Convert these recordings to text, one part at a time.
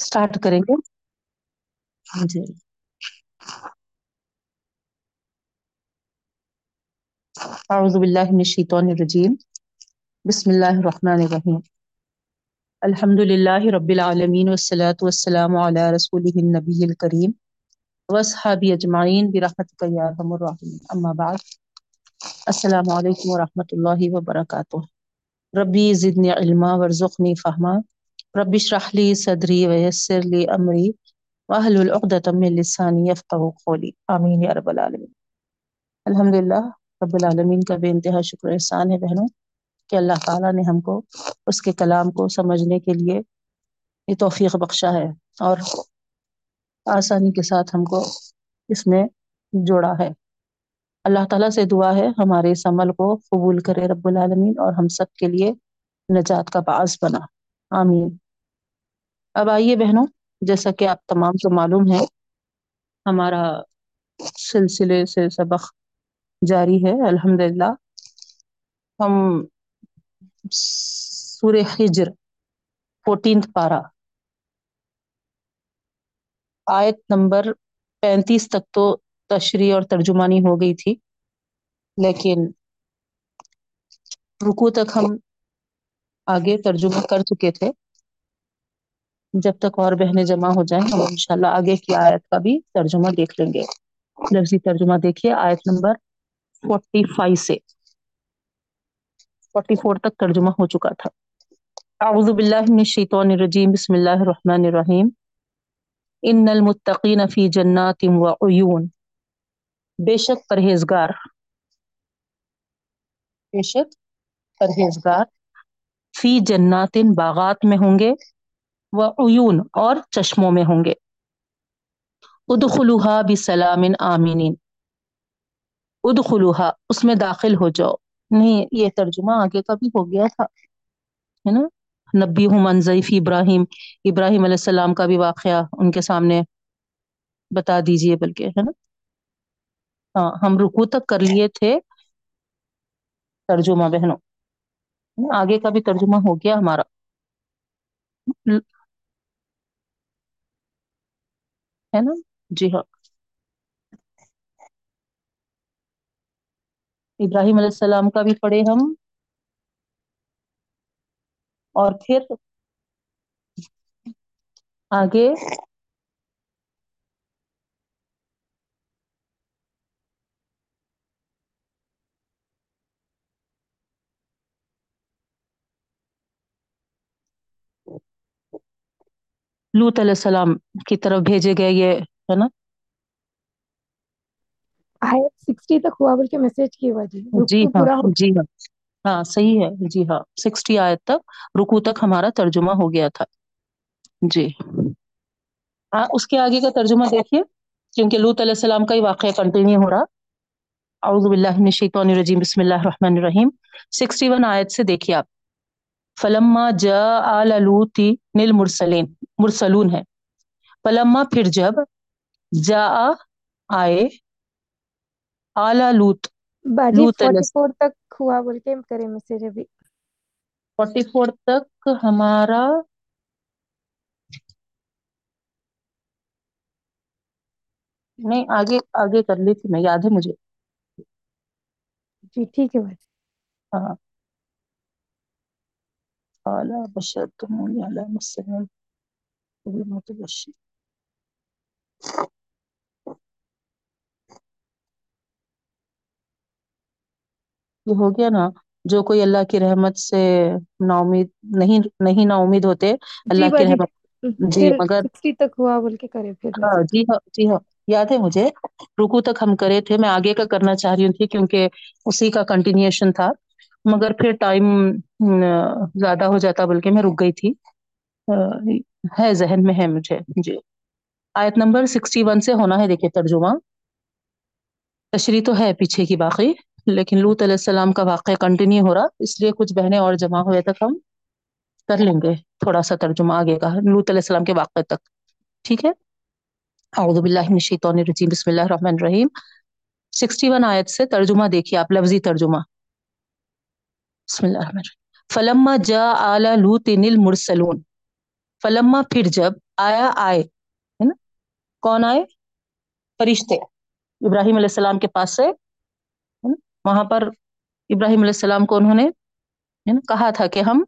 Start کریں گے جی اعوذ باللہ من الشیطان الرجیم بسم اللہ الرحمن الرحیم الحمد للہ رب العالمین والصلاة والسلام علی رسولہ النبی الکریم اجمعین برحمتک یا ارحم الراحمین اما بعد السلام علیکم ورحمۃ اللہ وبرکاتہ ربی زدنی علما ورزقنی فہما رب اشرح لی صدری ویسر لی امری واحلل عقدۃ من لسانی یفقهوا قولی آمین یا رب العالمین الحمدللہ رب العالمین کا بے انتہا شکر احسان ہے بہنوں کہ اللہ تعالیٰ نے ہم کو اس کے کلام کو سمجھنے کے لیے یہ توفیق بخشا ہے اور آسانی کے ساتھ ہم کو اس میں جوڑا ہے۔ اللہ تعالیٰ سے دعا ہے ہمارے اس عمل کو قبول کرے رب العالمین اور ہم سب کے لیے نجات کا باعث بنا۔ آمین۔ اب آئیے بہنوں، جیسا کہ آپ تمام کو معلوم ہے، ہمارا سلسلے سے سبق جاری ہے الحمد للہ ہم سورہ ہجر فورٹینتھ پارا آیت نمبر پینتیس تک تو تشریح اور ترجمانی ہو گئی تھی، لیکن رکو تک ہم آگے ترجمہ کر چکے تھے۔ جب تک اور بہنیں جمع ہو جائیں ہم انشاءاللہ آگے کی آیت کا بھی ترجمہ دیکھ لیں گے۔ لفظی ترجمہ دیکھیے، آیت نمبر فورٹی فائیو سے۔ فورٹی فور تک ترجمہ ہو چکا تھا۔ اعوذ باللہ من الشیطان الرجیم، بسم اللہ الرحمن الرحیم۔ ان المتقین فی جنات و عیون۔ بے شک پرہیزگار۔ بے شک پرہیزگار۔ فی جنات باغات میں ہوں گے۔ و عیون اور چشموں میں ہوں گے۔ ادخلوها بسلام آمینین ادخلوها، اس میں داخل ہو جاؤ۔ نہیں، یہ ترجمہ آگے کا بھی ہو گیا تھا، ہے نا؟ نبی ہوں منظیف ابراہیم۔ ابراہیم علیہ السلام کا بھی واقعہ ان کے سامنے بتا دیجیے، بلکہ، ہے نا؟ ہاں ہم رکو تک کر لیے تھے۔ ترجمہ بہنوں آگے کا بھی ترجمہ ہو گیا ہمارا۔ ہے نا جی ہاں ابراہیم علیہ السلام کا بھی پڑھے ہم اور پھر آگے لوت علیہ السلام کی طرف بھیجے گئے یہ ہے نا؟ آیت سکسٹی تک ہوا بلکہ میسج کی ہوا جی جی ہاں جی ہاں۔ ہاں صحیح ہے جی ہاں۔ سکسٹی آیت تک رکو تک ہمارا ترجمہ ہو گیا تھا۔ جی۔ ہاں اس کے آگے کا ترجمہ دیکھیے کیونکہ لوت علیہ السلام کا ہی واقعہ کنٹینیو ہو رہا۔ اعوذ باللہ من الشیطان الرجیم بسم اللہ الرحمن الرحیم۔ 61 آیت سے دیکھیے آپ۔ فلما جاء آل لوط المرسلین مرسلون ہے۔ فلما پھر جب جاء آئے آل فورٹی فور تک ہوا بول کے کرے میسج ابھی فورٹی فور تک ہمارا نہیں آگے آگے کر لی تھی میں یاد ہے مجھے۔ جی ٹھیک ہے باجی ہاں۔ قال بشرتموني على مسلم متبشر یہ ہو گیا نا جو کوئی اللہ کی رحمت سے نا امید نہیں نہیں نا امید ہوتے اللہ کی رحمت جی مگر تک ہوا بول کے کرے پھر ہاں جی ہاں جی ہاں یاد ہے مجھے رکو تک ہم کرے تھے میں آگے کا کرنا چاہ رہی تھی کیونکہ اسی کا کنٹینیوشن تھا مگر پھر ٹائم زیادہ ہو جاتا بلکہ میں رک گئی تھی۔ ہے ذہن میں، ہے مجھے۔ جی۔ آیت نمبر سکسٹی ون سے ہونا ہے دیکھیے ترجمہ۔ تشریح تو ہے پیچھے کی باقی، لیکن لوت علیہ السلام کا واقعہ کنٹینیو ہو رہا۔ اس لیے کچھ بہنیں اور جمع ہوئے تک ہم کر لیں گے۔ تھوڑا سا ترجمہ آگے کا لوت علیہ السلام کے واقعے تک۔ ٹھیک ہے؟ اعوذ باللہ من الشیطان الرجیم، بسم اللہ الرحمن الرحیم۔ سکسٹی ون آیت سے ترجمہ دیکھیے، آپ لفظی ترجمہ۔ بسم اللہ الرحمن الرحیم۔ فلما جا آل لوت المرسلون۔ فلما پھر جب آیا، آئے، ہے نا؟ کون آئے؟ فرشتے۔ ابراہیم علیہ السلام کے پاس سے وہاں پر ابراہیم علیہ السلام کو انہوں نے کہا تھا کہ ہم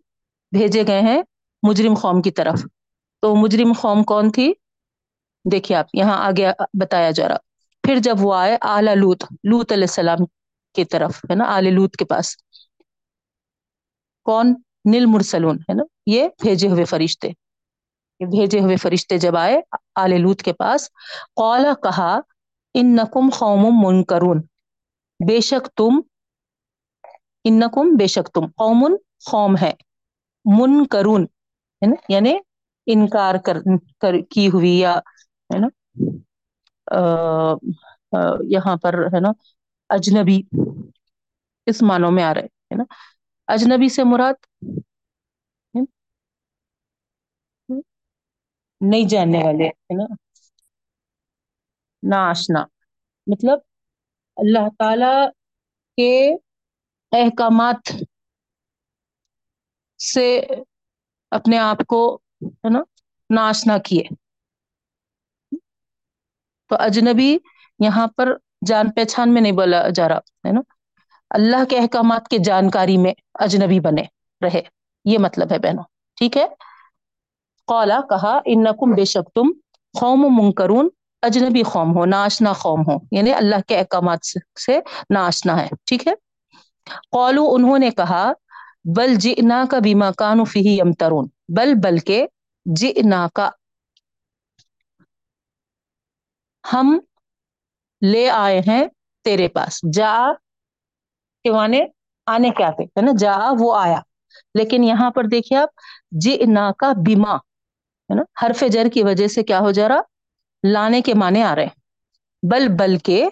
بھیجے گئے ہیں مجرم قوم کی طرف۔ تو مجرم قوم کون تھی؟ دیکھیے آپ، یہاں آگے بتایا جا رہا۔ پھر جب وہ آئے آل لوت لوت علیہ السلام کی طرف، ہے نا، آل لوت کے پاس۔ کون؟ نل مرسلون ہے نا؟ یہ بھیجے ہوئے فرشتے۔ یہ بھیجے ہوئے فرشتے جب آئے آل لوت کے پاس قولا کہا ان نقم قوم منکرون۔ بے شک تم ان نقم بے شک تم قوم قوم ہے منکرون ہے نا؟ یعنی انکار کر, کر کی ہوئی یا ہے نا؟ یہاں پر ہے نا؟ اجنبی اس معنوں میں آ رہے ہے نا؟ اجنبی سے مراد؟ نہیں جاننے والے ہے نا۔ ناشنا مطلب اللہ تعالی کے احکامات سے اپنے آپ کو ہے نا ناشنا کیے۔ تو اجنبی یہاں پر جان پہچان میں نہیں بولا جا رہا، ہے نا۔ اللہ کے احکامات کے جانکاری میں اجنبی بنے رہے۔ یہ مطلب ہے بہنوں، ٹھیک ہے؟ قولا کہا، انکم بے شک تم قوم منکرون، اجنبی قوم ہو ناشنا قوم ہو۔ یعنی اللہ کے احکامات سے ناشنا ہے، ٹھیک ہے؟ قولو انہوں نے کہا، بل جئنا کا بیما کانو فی یمترون۔ بل، بلکہ جئنا کا ہم لے آئے ہیں تیرے پاس۔ جا کے معنی آنے کے آتے، ہے نا، جا وہ آیا۔ لیکن یہاں پر دیکھیے آپ جی نا کا بیما، ہے نا، حرف جر کی وجہ سے کیا ہو جا رہا؟ لانے کے معنی آ رہے۔ ہیں بل بل کے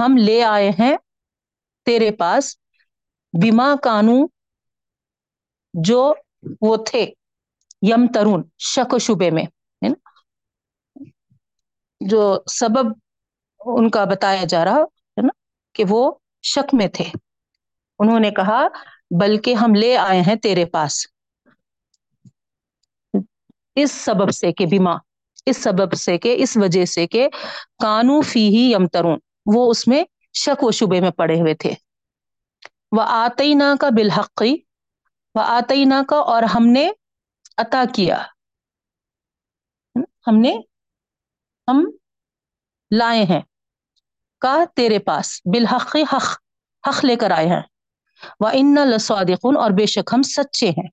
ہم لے آئے ہیں تیرے پاس بیما کانو جو وہ تھے، یم ترون، شک و شبے میں، ہے نا۔ جو سبب ان کا بتایا جا رہا، ہے نا، کہ وہ شک میں تھے۔ انہوں نے کہا، بلکہ ہم لے آئے ہیں تیرے پاس۔ اس سبب سے کہ بیما اس سبب سے کہ، اس وجہ سے کہ کانو فی ہی یمترون۔ وہ اس میں شک و شبے میں پڑے ہوئے تھے۔ وہ آتی نہ کا بالحقی وہ آتی نہ کا اور ہم نے عطا کیا۔ ہم نے، ہم لائے ہیں۔ کا تیرے پاس بالحق حق حق لے کر آئے ہیں۔ وہ ان لسوادقن اور بے شک ہم سچے ہیں۔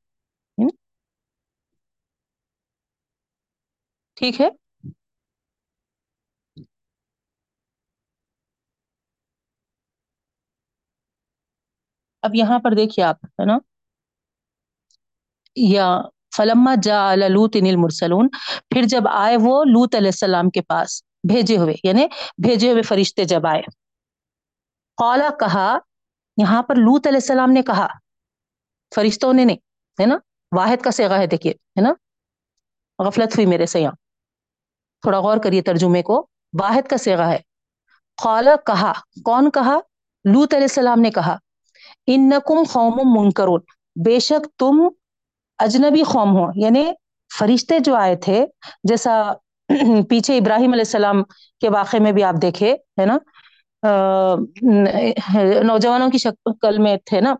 ٹھیک ہے؟ اب یہاں پر دیکھیے آپ، ہے نا؟ یا فلما جا لوت المرسلون، پھر جب آئے وہ لوت علیہ السلام کے پاس بھیجے ہوئے یعنی بھیجے ہوئے فرشتے جب آئے۔ قولا کہا، یہاں پر لوت علیہ السلام نے کہا، فرشتوں نے نہیں، ہے نا؟ واحد کا سیگا ہے، دیکھیے، ہے نا؟ غفلت ہوئی میرے سے یہاں تھوڑا غور کریے ترجمے کو۔ واحد کا سیگا ہے۔ قولا کہا، کون کہا؟ لوت علیہ السلام نے کہا، انکم قوم منکرون۔ بے شک تم اجنبی قوم ہو یعنی فرشتے جو آئے تھے، جیسا پیچھے ابراہیم علیہ السلام کے واقعے میں بھی آپ دیکھے، ہے نا؟ نوجوانوں کی شکل میں تھے نا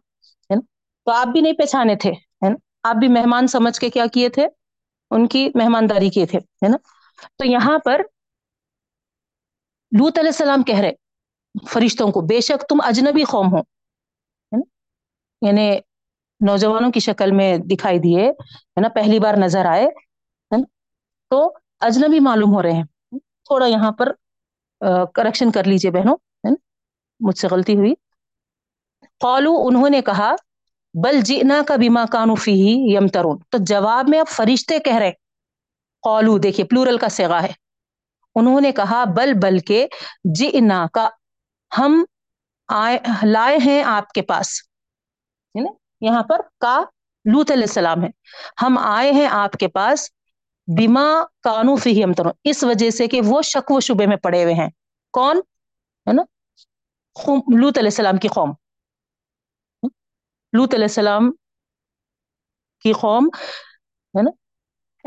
تو آپ بھی نہیں پہچانے تھے آپ بھی مہمان سمجھ کے کیا کیے تھے؟ ان کی مہمانداری کیے تھے، ہے نا؟ تو یہاں پر لوت علیہ السلام کہہ رہے فرشتوں کو، بے شک تم اجنبی قوم ہو یعنی نوجوانوں کی شکل میں دکھائی دیے، ہے نا؟ پہلی بار نظر آئے تو اجنبی معلوم ہو رہے ہیں۔ تھوڑا یہاں پر کریکشن کر لیجیے بہنوں مجھ سے غلطی ہوئی۔ قالو انہوں نے کہا، بل جینا کا بیما کانو فی یمترون۔ تو جواب میں اب فرشتے کہہ رہے قالو دیکھیے، پلورل کا سیگا ہے۔ انہوں نے کہا، بل بل کے جینا کا ہم آئے، لائے ہیں آپ کے پاس۔ یہاں پر کا لوت علیہ السلام ہے۔ ہم آئے ہیں آپ کے پاس بیما کانو فی ہم ترون اس وجہ سے کہ وہ شک و شبے میں پڑے ہوئے ہیں۔ کون؟ ہے نا؟ لوت علیہ السلام کی قوم۔ لوت علیہ السلام کی قوم، ہے نا؟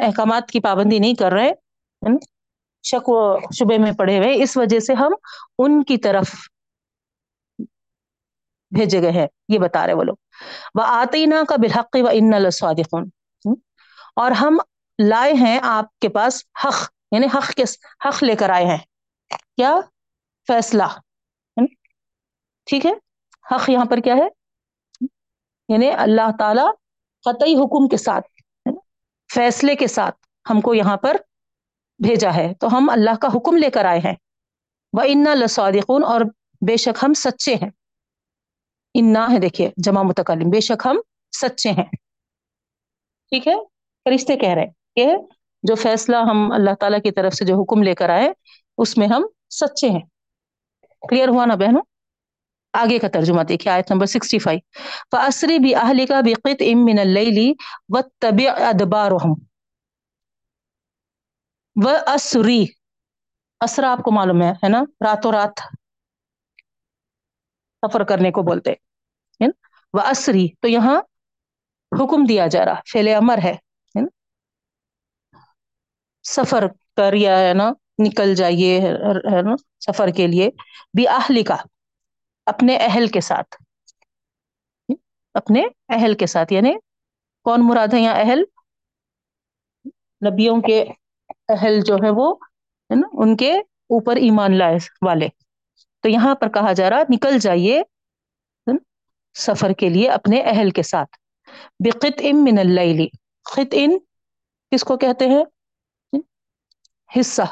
احکامات کی پابندی نہیں کر رہے شک و شبے میں پڑے ہوئے، اس وجہ سے ہم ان کی طرف بھیجے گئے ہیں۔ یہ بتا رہے وہ لوگ۔ وہ آتی نا کا بالحقی و ان اور ہم لائے ہیں آپ کے پاس حق یعنی حق کے حق لے کر آئے ہیں۔ کیا؟ فیصلہ۔ یعنی ٹھیک ہے؟ حق یہاں پر کیا ہے؟ یعنی اللہ تعالی قطعی حکم کے ساتھ، فیصلے کے ساتھ ہم کو یہاں پر بھیجا ہے۔ تو ہم اللہ کا حکم لے کر آئے ہیں۔ وہ انا لسعدقون اور بے شک ہم سچے ہیں۔ انا ہے دیکھیے، جمع متکلم۔ بے شک ہم سچے ہیں۔ ٹھیک ہے؟ فرشتے کہہ رہے ہیں۔ کہ جو فیصلہ ہم اللہ تعالیٰ کی طرف سے جو حکم لے کر آئے، اس میں ہم سچے ہیں۔ کلیئر ہوا نا بہنوں؟ آگے کا ترجمہ دیکھیے، آیت نمبر سکسٹی فائیو فاسری بھی اہلی کا ام من اللیلی و طب ادبارہم اسری اسرا آپ کو معلوم ہے ہے نا؟ راتوں رات سفر کرنے کو بولتے وہ اسری تو یہاں حکم دیا جا رہا فیل امر ہے۔ سفر کر یا ہے نا، نکل جائیے ہے نا سفر کے لیے بھی اہلی کا اپنے اہل کے ساتھ۔ اپنے اہل کے ساتھ یعنی کون مراد ہے یہاں اہل؟ نبیوں کے اہل جو ہے وہ، ہے نا، ان کے اوپر ایمان لائے والے۔ تو یہاں پر کہا جا رہا نکل جائیے سفر کے لیے اپنے اہل کے ساتھ۔ بقت ام من اللیلی خط ان کس کو کہتے ہیں؟ حصہ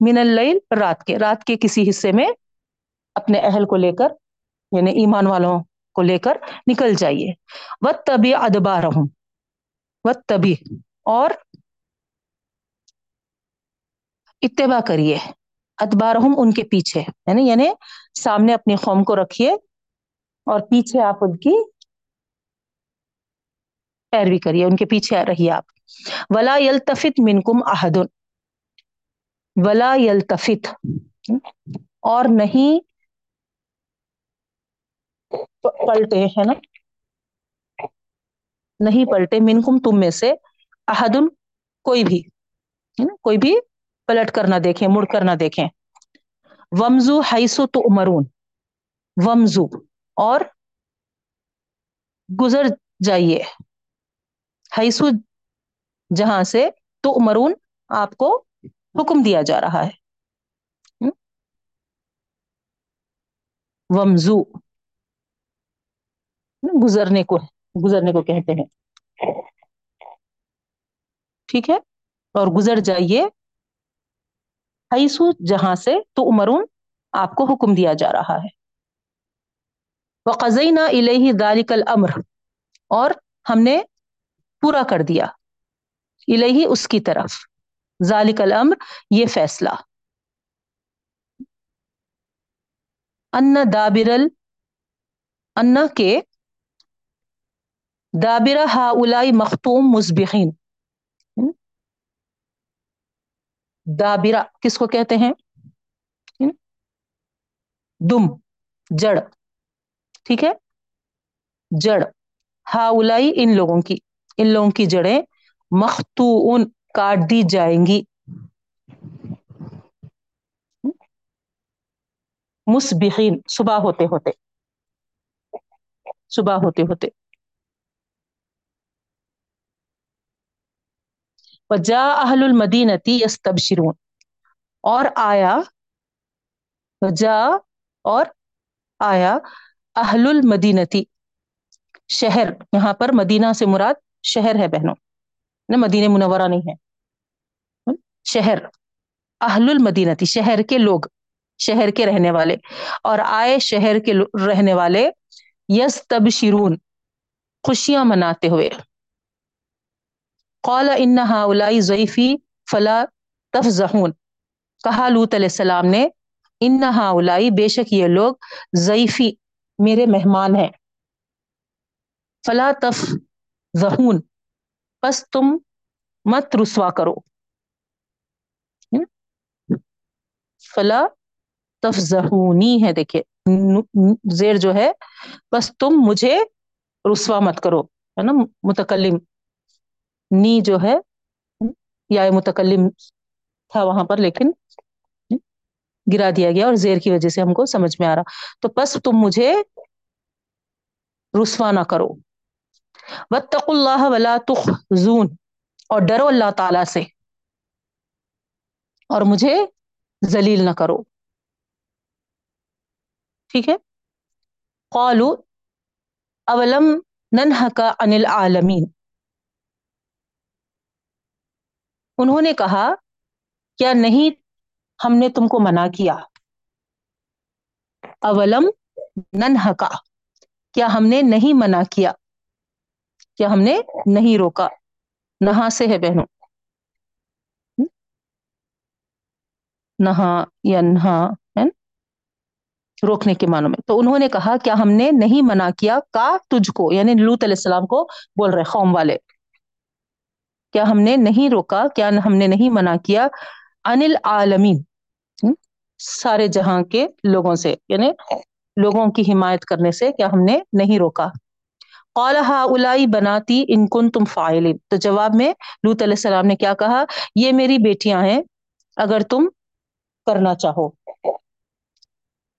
من اللیل رات کے رات کے کسی حصے میں اپنے اہل کو لے کر یعنی ایمان والوں کو لے کر نکل جائیے۔ و تبھی ادبا رہوں و تبھی اور اتباع کریے۔ ادبارہم ان کے پیچھے یعنی یعنی سامنے اپنی قوم کو رکھیے اور پیچھے آپ ان کی پیروی کریے، ان کے پیچھے رہیے آپ۔ ولا یلتفت منکم احد ولا یلتفت۔ اور نہیں پلٹے، ہے نا؟ نہیں پلٹے، منکم تم میں سے احدن، کوئی بھی کوئی بھی پلٹ کر نہ دیکھیں، مڑ کر نہ دیکھیں۔ ومزو حیثو تو امرون ومزو اور گزر جائیے۔ حیثو جہاں سے تو امرون آپ کو حکم دیا جا رہا ہے۔ ومزو۔ گزرنے کو گزرنے کو کہتے ہیں۔ ٹھیک ہے؟ اور گزر جائیے۔ حیثو جہاں سے تو عمرون آپ کو حکم دیا جا رہا ہے۔ وقزینہ الہ ذالک الامر اور ہم نے پورا کر دیا۔ الہی اس کی طرف۔ ذالک الامر، یہ فیصلہ۔ ان دابرل ان کے دابرہ ہاؤلائی مختوم مصبحین۔ دابرہ کس کو کہتے ہیں؟ دم، جڑ۔ ٹھیک ہے؟ جڑ۔ ہاؤلائی ان لوگوں کی، ان لوگوں کی جڑیں مختون کاٹ دی جائیں گی۔ مسبحین صبح ہوتے ہوتے۔ صبح ہوتے ہوتے۔ وجا اہل المدینتی یستبشرون اور آیا وجا اور آیا اہل المدینتی شہر، یہاں پر مدینہ سے مراد شہر ہے بہنوں۔ مدینہ منورہ نہیں ہے۔ شہر اہل المدینتی شہر کے لوگ، شہر کے رہنے والے۔ اور آئے شہر کے رہنے والے یس تب شرون خوشیاں مناتے ہوئے۔ قال ان ہاؤلائی ضعیفی فلا تفزہون کہا لوت علیہ السلام نے، ان ہاؤلائی بے شک یہ لوگ ضعیفی میرے مہمان ہیں۔ فلا تف ذہون بس تم مت رسوا کرو۔ فلا تفزہونی ہے۔ دیکھیے زیر جو ہے، بس تم مجھے رسوا مت کرو، ہے نا، متکلم۔ نی جو ہے، یا متکلم تھا وہاں پر، لیکن گرا دیا گیا اور زیر کی وجہ سے ہم کو سمجھ میں آ رہا۔ تو بس تم مجھے رسوا نہ کرو۔ وَاتَّقُوا اللَّهَ وَلَا تُخْزُونَ۔ اور ڈرو اللہ تعالی سے۔ اور مجھے ذلیل نہ کرو۔ ٹھیک ہے؟ قالوا اولم ننهك عن العالمین۔ انہوں نے کہا، کیا نہیں، ہم نے تم کو منع کیا۔ اولم ننہکا کیا ہم نے نہیں منع کیا؟ کیا ہم نے نہیں روکا؟ نہا سے ہے بہنوں۔ نہا یا نہا روکنے کے معنوں میں۔ تو انہوں نے کہا، کیا ہم نے نہیں منع کیا کا تجھ کو؟ یعنی لوت علیہ السلام کو بول رہے قوم والے۔ کیا ہم نے نہیں روکا؟ کیا ہم نے نہیں منع کیا؟ انل عالمین۔ سارے جہاں کے لوگوں سے یعنی لوگوں کی حمایت کرنے سے کیا ہم نے نہیں روکا؟ قالحا الائی بناتی ان کن تم فائلین تو جواب میں لوت علیہ السلام نے کیا کہا؟ یہ میری بیٹیاں ہیں، اگر تم کرنا چاہو۔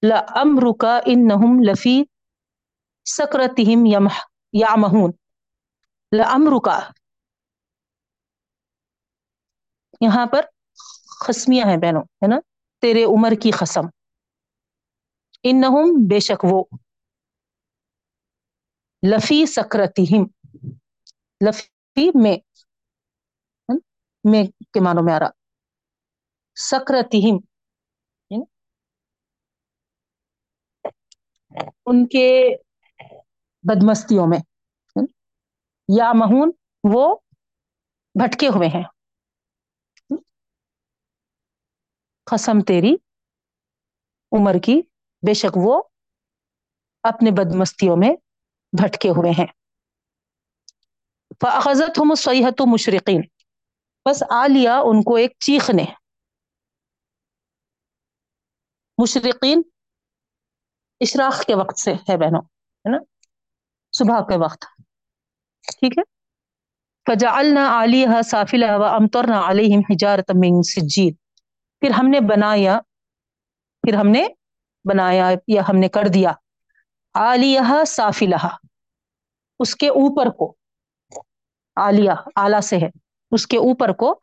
لَأَمْرُكَ إِنَّهُمْ لَفِي سَكْرَتِهِمْ يَعْمَهُونَ لَأَمْرُكَ یہاں پر خسمیاں ہیں بہنوں، ہے نا؟ تیرے عمر کی قسم انہم بے شک وہ۔ لفی سکرتہم۔ لفی میں میں کے معنوں میں آ رہا۔ سکرتہم۔ ان کے بدمستیوں میں یا مہون وہ بھٹکے ہوئے ہیں۔ قسم تیری عمر کی، بے شک وہ اپنے بدمستیوں میں بھٹکے ہوئے ہیں۔ فاخذت ہم سیحت مشرقین بس آ لیا ان کو ایک چیخ نے مشرقین اشراق کے وقت سے ہے بہنوں، ہے نا؟ صبح کے وقت، ٹھیک ہے؟ فجعلنا علیہ سافلہ وامطرنا علیہم حجارتا من سجیل پھر ہم نے بنایا، پھر ہم نے بنایا یا ہم نے کر دیا۔ عالیہ سافلہ اس کے اوپر کو عالیہ آلہ سے ہے، اس کے اوپر کو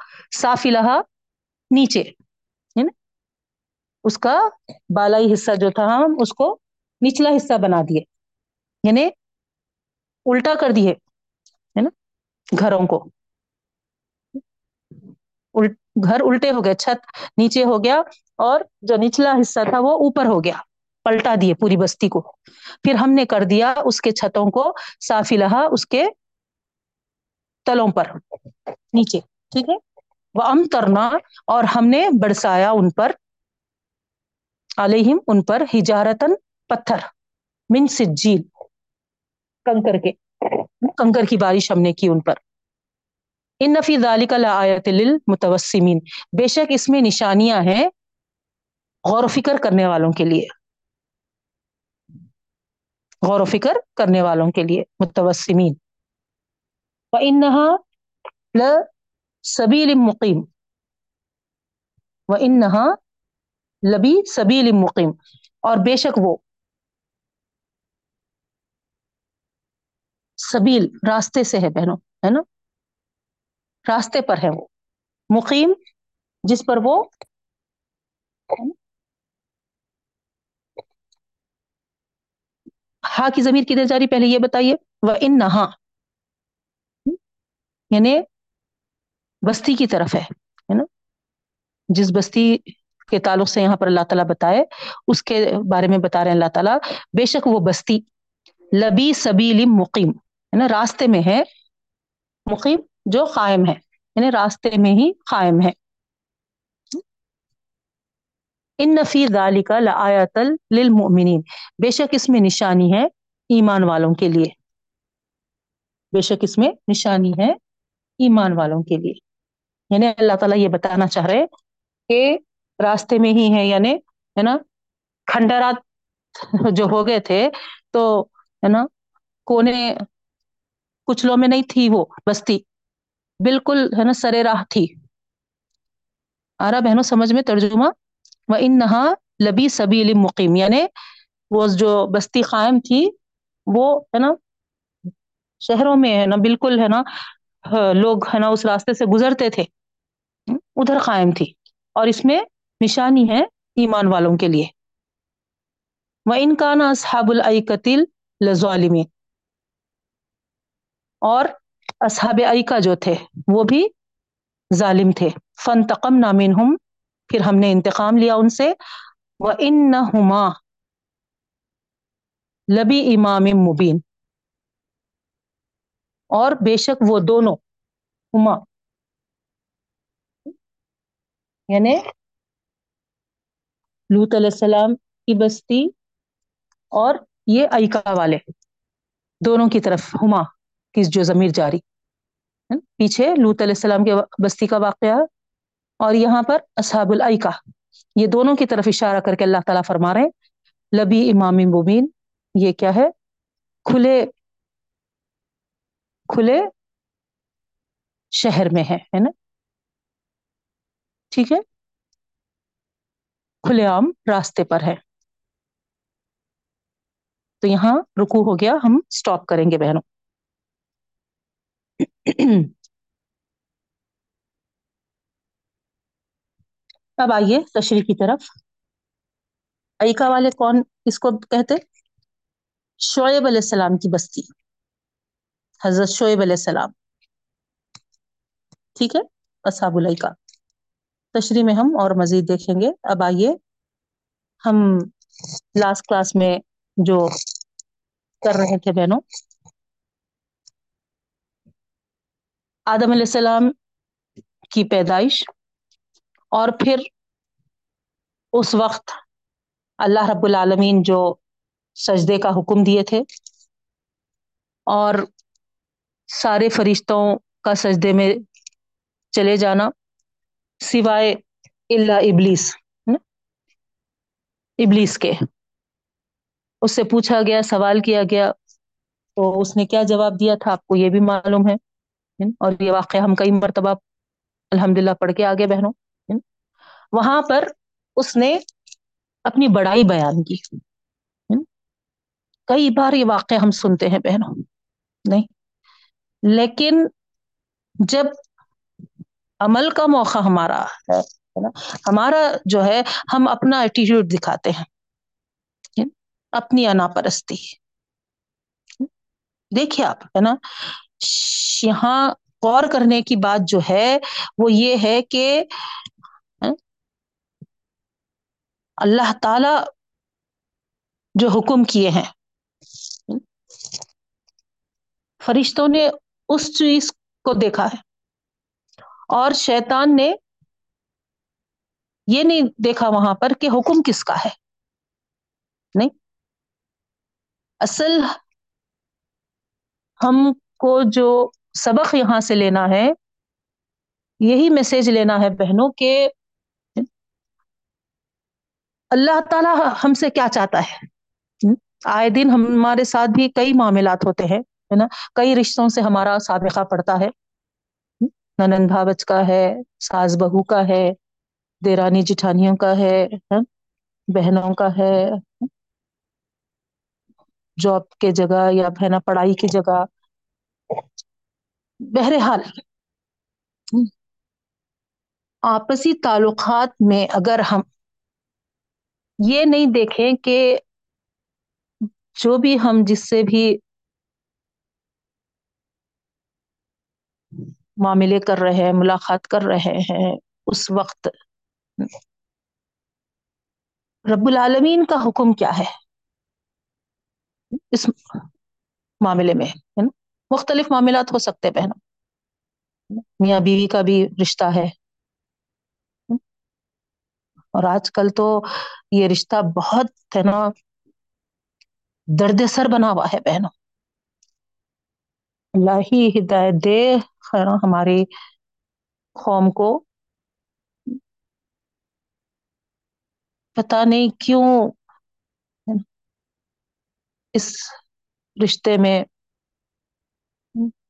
سافلہ نیچے اس کا بالائی حصہ جو تھا ہم، اس کو نچلا حصہ بنا دیے یعنی الٹا کر دیے، ہے نا، گھروں کو۔ گھر الٹے ہو گئے، چھت نیچے ہو گیا، اور جو نچلا حصہ تھا وہ اوپر ہو گیا، پلٹا دیے پوری بستی کو۔ پھر ہم نے کر دیا اس کے چھتوں کو صافی لہا، اس کے تلوں پر، نیچے، ٹھیک ہے؟ وہ ام ترنا اور ہم نے برسایا ان پر علیہم ان پر ہجارتن پتھر، من سجیل کنکر کے، کنکر کی بارش ہم نے کی ان پر۔ ان نفی ذالک لآیت للمتوسمین۔ بے شک اس میں نشانیاں ہیں غور و فکر کرنے والوں کے لیے۔ غور و فکر کرنے والوں کے لیے، متوسمین۔ وَإِنَّهَا لَسَبِيلٍ مُقِيمٍ۔ وَإِنَّهَا لبی سبیل مقیم اور بے شک وہ سبیل، راستے سے ہے بہنوں، ہے نا؟ راستے پر ہے وہ۔ مقیم جس پر وہ ہاں کی ضمیر کدھر جاری پہلے یہ بتائیے وہ ان نہا یعنی بستی کی طرف ہے نا؟ جس بستی کے تعلق سے یہاں پر اللہ تعالیٰ بتائے، اس کے بارے میں بتا رہے ہیں اللہ تعالیٰ، بے شک وہ بستی، لبی سبیل مقیم ہے نا، راستے میں ہے مقیم جو قائم ہے یعنی راستے میں ہی قائم ہے۔ ان نفی ذالک لآیت للمؤمنین بے شک اس میں نشانی ہے ایمان والوں کے لیے۔ بے شک اس میں نشانی ہے ایمان والوں کے لیے۔ یعنی اللہ تعالیٰ یہ بتانا چاہ رہے کہ راستے میں ہی ہے یعنی ہے نا، کھنڈرات جو ہو گئے تھے تو، ہے نا، کونے کچھ لو میں نہیں تھی وہ، بستی۔ بالکل، ہے نا، سرے راہ تھی۔ آ رہا بہنوں، سمجھ میں ترجمہ؟ و ان نہا لبی سبیل مقیم یعنی وہ جو بستی قائم تھی، وہ، ہے نا، شہروں میں، ہے نا، بالکل، ہے نا، لوگ، ہے نا، اس راستے سے گزرتے تھے۔ ادھر قائم تھی۔ اور اس میں نشانی ہے ایمان والوں کے لیے۔ وہ ان کا نا اصحاب العقتل لظالم اور اصحاب عیکا جو تھے، وہ بھی ظالم تھے۔ فن تقم نامن ہم پھر ہم نے انتقام لیا ان سے۔ وہ ان نہ ہما لبی امام مبین اور بے شک وہ دونوں ہما۔ یعنی لوت علیہ السلام کی بستی اور یہ ایکا والے۔ دونوں کی طرف ہما۔ کی جو ضمیر جاری پیچھے لوت علیہ السلام کے بستی کا واقعہ اور یہاں پر اصحاب العکا یہ دونوں کی طرف اشارہ کر کے اللہ تعالیٰ فرما رہے ہیں، لبی امام مبین یہ کیا ہے؟ کھلے کھلے شہر میں ہے ہے نا؟ ٹھیک ہے؟ کھلے عام راستے پر ہے۔ تو یہاں رکو ہو گیا، ہم اسٹاپ کریں گے بہنوں۔ اب آئیے تشریح کی طرف۔ ایکا والے کون اس کو کہتے شعیب علیہ السلام کی بستی۔ حضرت شعیب علیہ السلام۔ ٹھیک ہے؟ اصحاب العکا تشریح میں ہم اور مزید دیکھیں گے۔ اب آئیے ہم لاسٹ کلاس میں جو کر رہے تھے بہنوں۔ آدم علیہ السلام کی پیدائش اور پھر اس وقت اللہ رب العالمین جو سجدے کا حکم دیے تھے اور سارے فرشتوں کا سجدے میں چلے جانا سوائے اللہ ابلیس ابلیس کے۔ اس سے پوچھا گیا، سوال کیا گیا، تو اس نے کیا جواب دیا تھا؟ آپ کو یہ بھی معلوم ہے۔ اور یہ واقعہ ہم کئی مرتبہ الحمد للہ پڑھ کے آگے بہنوں وہاں پر اس نے اپنی بڑائی بیان کی۔ کئی بار یہ واقعہ ہم سنتے ہیں بہنوں، نہیں۔ لیکن جب عمل کا موقع ہمارا ہے ہمارا جو ہے، ہم اپنا ایٹیٹیوڈ دکھاتے ہیں۔ اپنی انا پرستی۔ دیکھیے آپ، ہے نا یہاں غور کرنے کی بات جو ہے، وہ یہ ہے کہ ہاں، اللہ تعالی جو حکم کیے ہیں، فرشتوں نے اس چیز کو دیکھا ہے۔ اور شیطان نے یہ نہیں دیکھا وہاں پر کہ حکم کس کا ہے۔ نہیں، اصل ہم کو جو سبق یہاں سے لینا ہے، یہی میسج لینا ہے بہنوں کہ اللہ تعالی ہم سے کیا چاہتا ہے۔ آئے دن ہمارے ساتھ بھی کئی معاملات ہوتے ہیں، ہے نا؟ کئی رشتوں سے ہمارا سابقہ پڑتا ہے۔ ننن بھاوچ کا ہے، ساس بہو کا ہے، دیرانی جٹھانیوں کا ہے بہنوں کا ہے۔ جاب کے جگہ یا ہے نا، پڑھائی کی جگہ۔ بہرحال، آپسی تعلقات میں اگر ہم یہ نہیں دیکھیں کہ جو بھی ہم جس سے بھی معاملے کر رہے ہیں، ملاقات کر رہے ہیں، اس وقت رب العالمین کا حکم کیا ہے؟ اس معاملے میں، ہے نا؟ مختلف معاملات ہو سکتے بہنوں۔ میاں بیوی کا بھی رشتہ ہے۔ اور آج کل تو یہ رشتہ بہت ہے نا، درد سر بنا ہوا ہے بہنوں۔ اللہ ہی ہدایت دے خیر ہماری قوم کو۔ پتا نہیں کیوں اس رشتے میں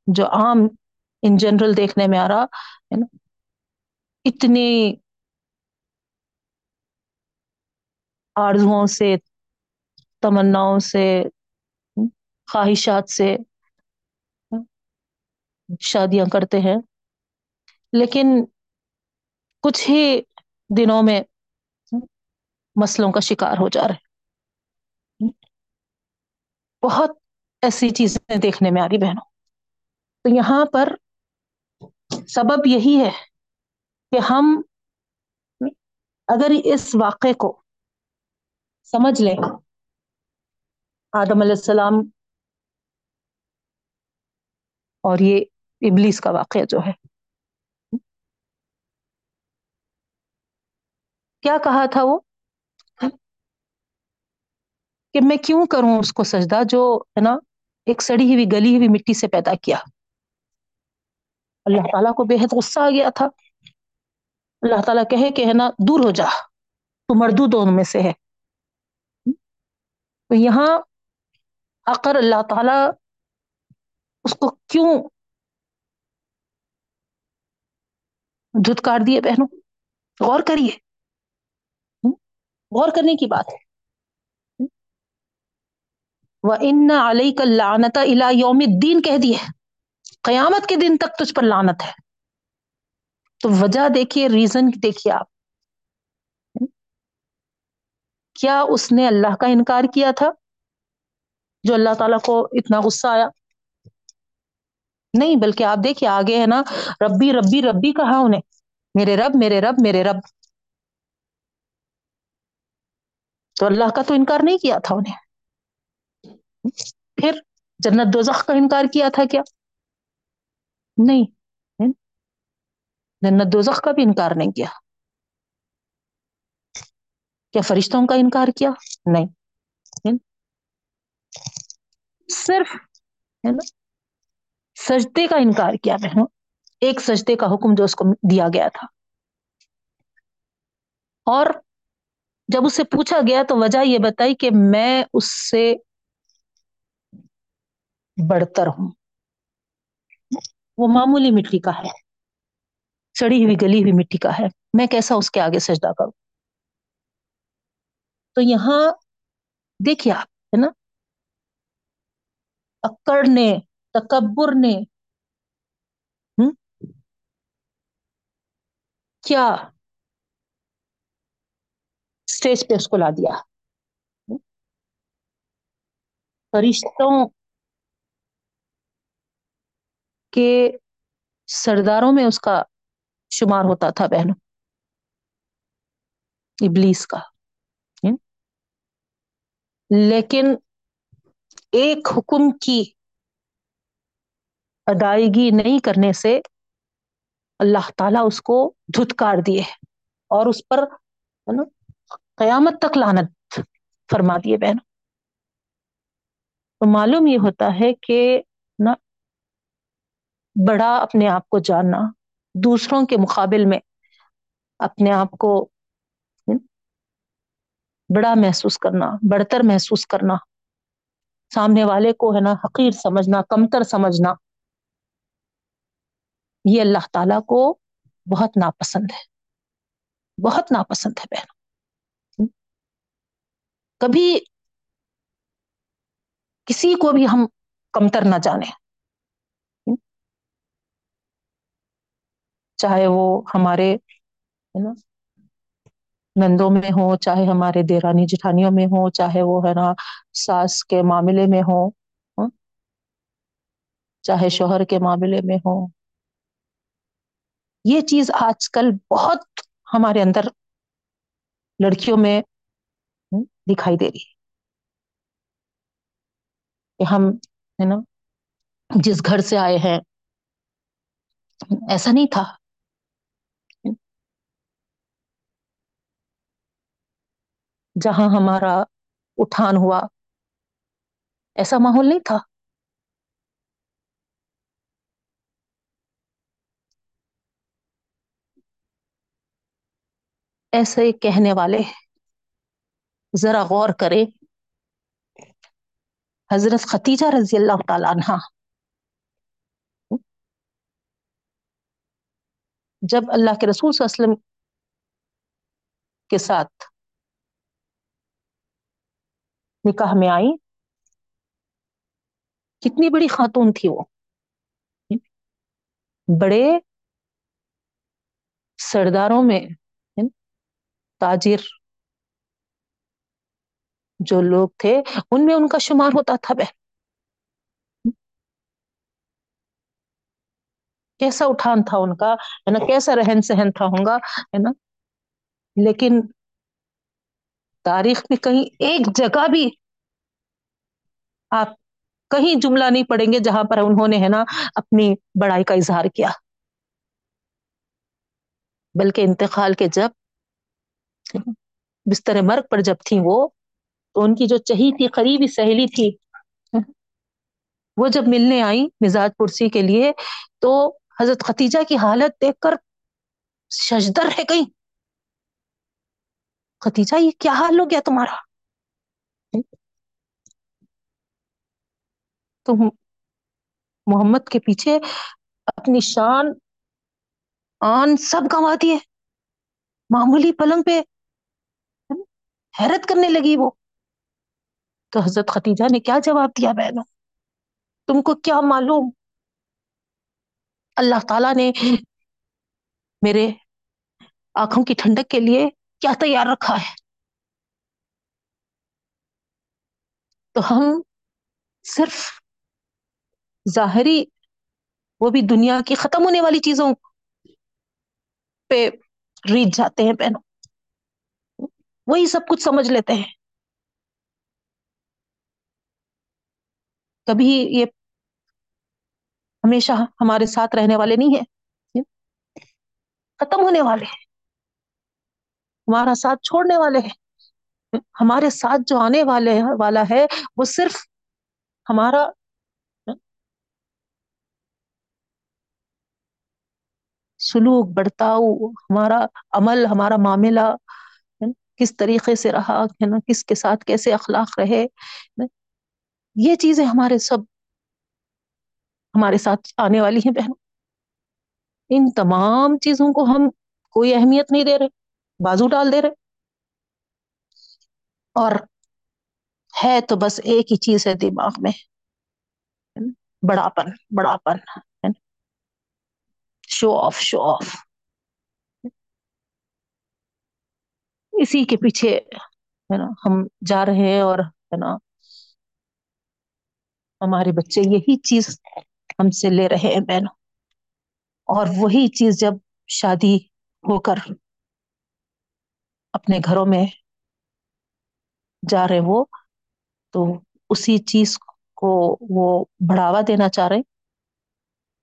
جو عام ان جنرل دیکھنے میں آ رہا، ہے نا؟ اتنی آرزوؤں سے، تمناؤں سے، خواہشات سے، شادیاں کرتے ہیں۔ لیکن کچھ ہی دنوں میں مسلوں کا شکار ہو جا رہے بہت ایسی چیزیں دیکھنے میں آ رہی بہنوں۔ تو یہاں پر سبب یہی ہے کہ ہم اگر اس واقعے کو سمجھ لیں، آدم علیہ السلام اور یہ ابلیس کا واقعہ جو ہے۔ کیا کہا تھا وہ؟ کہ میں کیوں کروں اس کو سجدہ جو ہے نا، ایک سڑی ہوئی، گلی ہوئی مٹی سے پیدا کیا۔ اللہ تعالیٰ کو بے حد غصہ آ گیا تھا۔ اللہ تعالیٰ کہے کہ ہے نا، دور ہو جا، تو مردو دونوں میں سے ہے۔ تو یہاں اکر اللہ تعالی اس کو کیوں دھتکار دیے بہنوں؟ غور کریے۔ غور کرنے کی بات ہے۔ وہ ان علیہ کا لانتا الا یوم الدین کہہ دیے۔ قیامت کے دن تک تجھ پر لانت ہے۔ تو وجہ دیکھیے ریزن دیکھیے آپ۔ کیا اس نے اللہ کا انکار کیا تھا؟ جو اللہ تعالیٰ کو اتنا غصہ آیا؟ نہیں، بلکہ آپ دیکھیے، آگے ہے نا، ربی ربی ربی کہا انہیں۔ میرے رب میرے رب میرے رب۔ تو اللہ کا تو انکار نہیں کیا تھا انہیں۔ پھر جنت دوزخ کا انکار کیا تھا کیا؟ نہیں۔ جنت دوزخ کا بھی انکار نہیں کیا۔ کیا فرشتوں کا انکار کیا؟ نہیں۔ صرف ہے نا سجدے کا انکار کیا بہنوں ایک سجدے کا حکم جو اس کو دیا گیا تھا۔ اور جب اسے پوچھا گیا تو وجہ یہ بتائی کہ میں اس سے بڑھتر ہوں۔ وہ معمولی مٹی کا ہے۔ سڑی ہوئی، گلی ہوئی مٹی کا ہے۔ میں کیسا اس کے آگے سجدہ کروں؟ تو یہاں دیکھیے آپ، ہے نا؟ اکڑ نے، تکبر نے کیا اسٹیج پہ اس کو لا دیا؟ فرشتوں کے سرداروں میں اس کا شمار ہوتا تھا بہنوں۔ ابلیس کا۔ لیکن ایک حکم کی ادائیگی نہیں کرنے سے اللہ تعالیٰ اس کو دھتکار دیے اور اس پر قیامت تک لانت فرما دیے بہن تو معلوم یہ ہوتا ہے کہ بڑا اپنے آپ کو جاننا، دوسروں کے مقابل میں اپنے آپ کو بڑا محسوس کرنا، بڑھتر محسوس کرنا۔ سامنے والے کو ہے نا، حقیر سمجھنا، کمتر سمجھنا۔ یہ اللہ تعالی کو بہت ناپسند ہے۔ بہت ناپسند ہے بہن۔ کبھی کسی کو بھی ہم کمتر نہ جانے چاہے وہ ہمارے، ہے نا، نندوں میں ہو چاہے ہمارے دیرانی جٹھانیوں میں ہو چاہے وہ، ہے نا، ساس کے معاملے میں ہو ہاں، چاہے شوہر کے معاملے میں ہو یہ چیز آج کل بہت ہمارے اندر لڑکیوں میں ہاں، دکھائی دے رہی ہے۔ کہ ہم، ہے نا، جس گھر سے آئے ہیں، ایسا نہیں تھا۔ جہاں ہمارا اٹھان ہوا۔ ایسا ماحول نہیں تھا۔ ایسے کہنے والے، ذرا غور کرے۔ حضرت ختیجہ رضی اللہ تعالیٰ عنہ۔ جب اللہ کے رسول صلی اللہ علیہ وسلم کے ساتھ نکاح میں آئی۔ کتنی بڑی خاتون تھی وہ۔ بڑے سرداروں میں تاجر جو لوگ تھے، ان میں ان کا شمار ہوتا تھا۔ بہن کیسا اٹھان تھا ان کا؟ ہے نا، کیسا رہن سہن تھا ہوں گا ہے نا، لیکن تاریخ میں کہیں ایک جگہ بھی آپ کہیں جملہ نہیں پڑیں گے جہاں پر انہوں نے ہے نا اپنی بڑائی کا اظہار کیا۔ بلکہ انتقال کے جب بستر مرگ پر جب تھی وہ، تو ان کی جو چہی تھی، قریبی سہیلی تھی، وہ جب ملنے آئی مزاج پرسی کے لیے، تو حضرت ختیجہ کی حالت دیکھ کر شجدر ہے گئی ختیجہ یہ کیا حال ہو گیا تمہارا؟ تم محمد کے پیچھے اپنی شان، آن سب گنوا دیے۔ معمولی پلنگ پہ حیرت کرنے لگی وہ۔ تو حضرت ختیجہ نے کیا جواب دیا بہنوں؟ تم کو کیا معلوم؟ اللہ تعالی نے میرے آنکھوں کی ٹھنڈک کے لیے کیا تیار رکھا ہے؟ تو ہم صرف ظاہری وہ بھی دنیا کی ختم ہونے والی چیزوں پہ ریچھ جاتے ہیں پہنوں وہی سب کچھ سمجھ لیتے ہیں۔ کبھی یہ ہمیشہ ہمارے ساتھ رہنے والے نہیں ہیں۔ ختم ہونے والے ہیں۔ ہمارا ساتھ چھوڑنے والے ہیں۔ ہمارے ساتھ جو آنے والے والا ہے، وہ صرف ہمارا سلوک، برتاؤ، ہمارا عمل، ہمارا معاملہ، کس طریقے سے رہا، ہے نا، کس کے ساتھ کیسے اخلاق رہے۔ یہ چیزیں ہمارے سب، ہمارے ساتھ آنے والی ہیں بہنوں۔ ان تمام چیزوں کو ہم کوئی اہمیت نہیں دے رہے۔ بازو ڈال دے رہے اور ہے تو بس ایک ہی چیز ہے دماغ میں۔ بڑاپن بڑاپن شو آف شو آف اسی کے پیچھے، ہے نا، ہم جا رہے ہیں اور، ہے نا، ہمارے بچے یہی چیز ہم سے لے رہے ہیں بہنوں۔ اور وہی چیز جب شادی ہو کر اپنے گھروں میں جا رہے وہ، تو اسی چیز کو وہ بڑھاوا دینا چاہ رہے،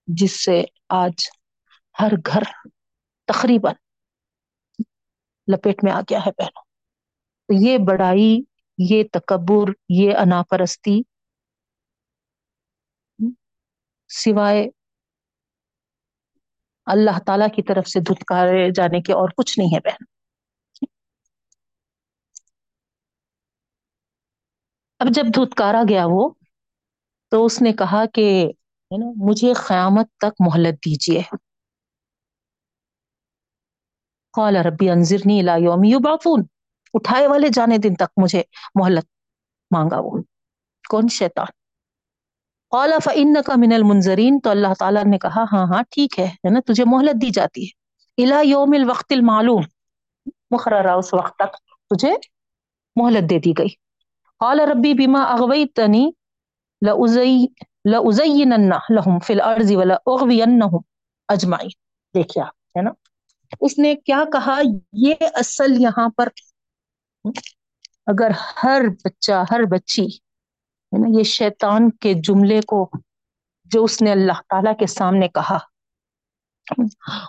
جس سے آج ہر گھر تقریباً لپیٹ میں آ گیا ہے پہنوں تو یہ بڑائی، یہ تکبر، یہ اناپرستی سوائے اللہ تعالی کی طرف سے دھتکارے جانے کے اور کچھ نہیں ہے بہن۔ اب جب دھتکارا گیا وہ، تو اس نے کہا کہ مجھے قیامت تک مہلت دیجیے۔ قال ربی انظرنی الى یوم یبعثون۔ اٹھائے والے جانے دن تک مجھے مہلت مانگا وہ۔ کون شیطان؟ قال فانك من المنظرین تو اللہ تعالیٰ نے کہا ہاں ہاں ٹھیک ہے نا، تجھے مہلت دی جاتی ہے۔ الى یوم الوقت المعلوم۔ مقررہ اس وقت تک تجھے مہلت دے دی گئی۔ قال ربی بما اغویتنی لأزینن لهم فی الارض ولاغوینہم اجمعین۔ دیکھیا ہے نا؟ اس نے کیا کہا؟ یہ اصل یہاں پر اگر ہر بچہ، ہر بچی، ہے نا، یہ شیطان کے جملے کو جو اس نے اللہ تعالی کے سامنے کہا،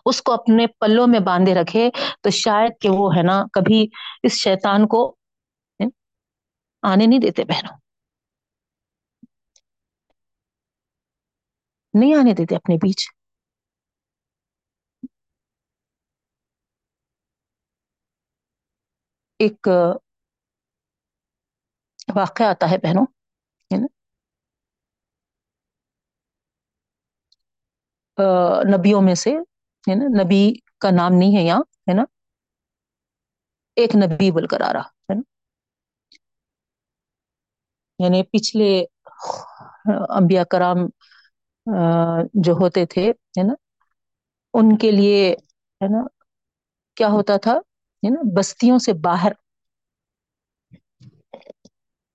اس کو اپنے پلوں میں باندھے رکھے، تو شاید کہ وہ، ہے نا، کبھی اس شیطان کو آنے نہیں دیتے بہنوں۔ نہیں آنے دیتے اپنے بیچ۔ ایک واقعہ آتا ہے بہنوں نبیوں میں سے، ہے نا؟ نبی کا نام نہیں ہے یہاں، ہے نا؟ ایک نبی بول کر آ رہا، ہے نا؟ یعنی پچھلے انبیاء کرام جو ہوتے تھے، ہے نا، ان کے لیے، ہے نا، کیا ہوتا تھا، ہے نا، بستیوں سے باہر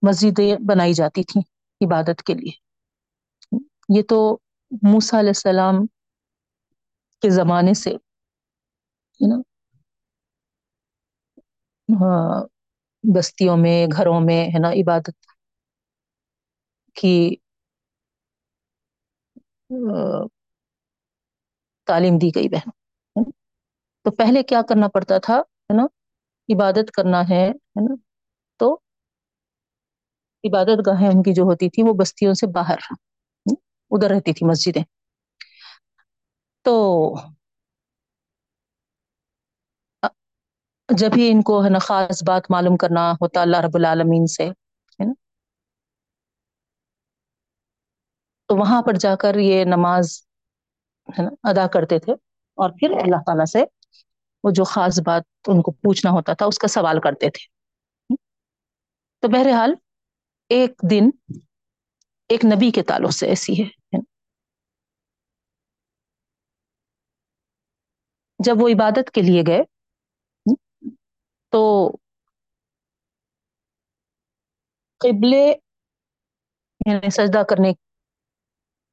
مسجدیں بنائی جاتی تھیں عبادت کے لیے۔ یہ تو موسا علیہ السلام کے زمانے سے، ہے نا ہاں، بستیوں میں، گھروں میں، ہے نا، عبادت کی تعلیم دی گئی بہن۔ تو پہلے کیا کرنا پڑتا تھا، ہے نا؟ عبادت کرنا ہے ہے نا؟ تو عبادت گاہیں ان کی جو ہوتی تھی، وہ بستیوں سے باہر ادھر رہتی تھی مسجدیں۔ تو جب ہی ان کو، ہے نا، خاص بات معلوم کرنا ہوتا اللہ رب العالمین سے، ہے نا؟ تو وہاں پر جا کر یہ نماز ہے نا ادا کرتے تھے اور پھر اللہ تعالیٰ سے وہ جو خاص بات ان کو پوچھنا ہوتا تھا اس کا سوال کرتے تھے۔ تو بہرحال ایک دن ایک نبی کے تعلق سے ایسی ہے۔ جب وہ عبادت کے لیے گئے تو قبلے یعنی سجدہ کرنے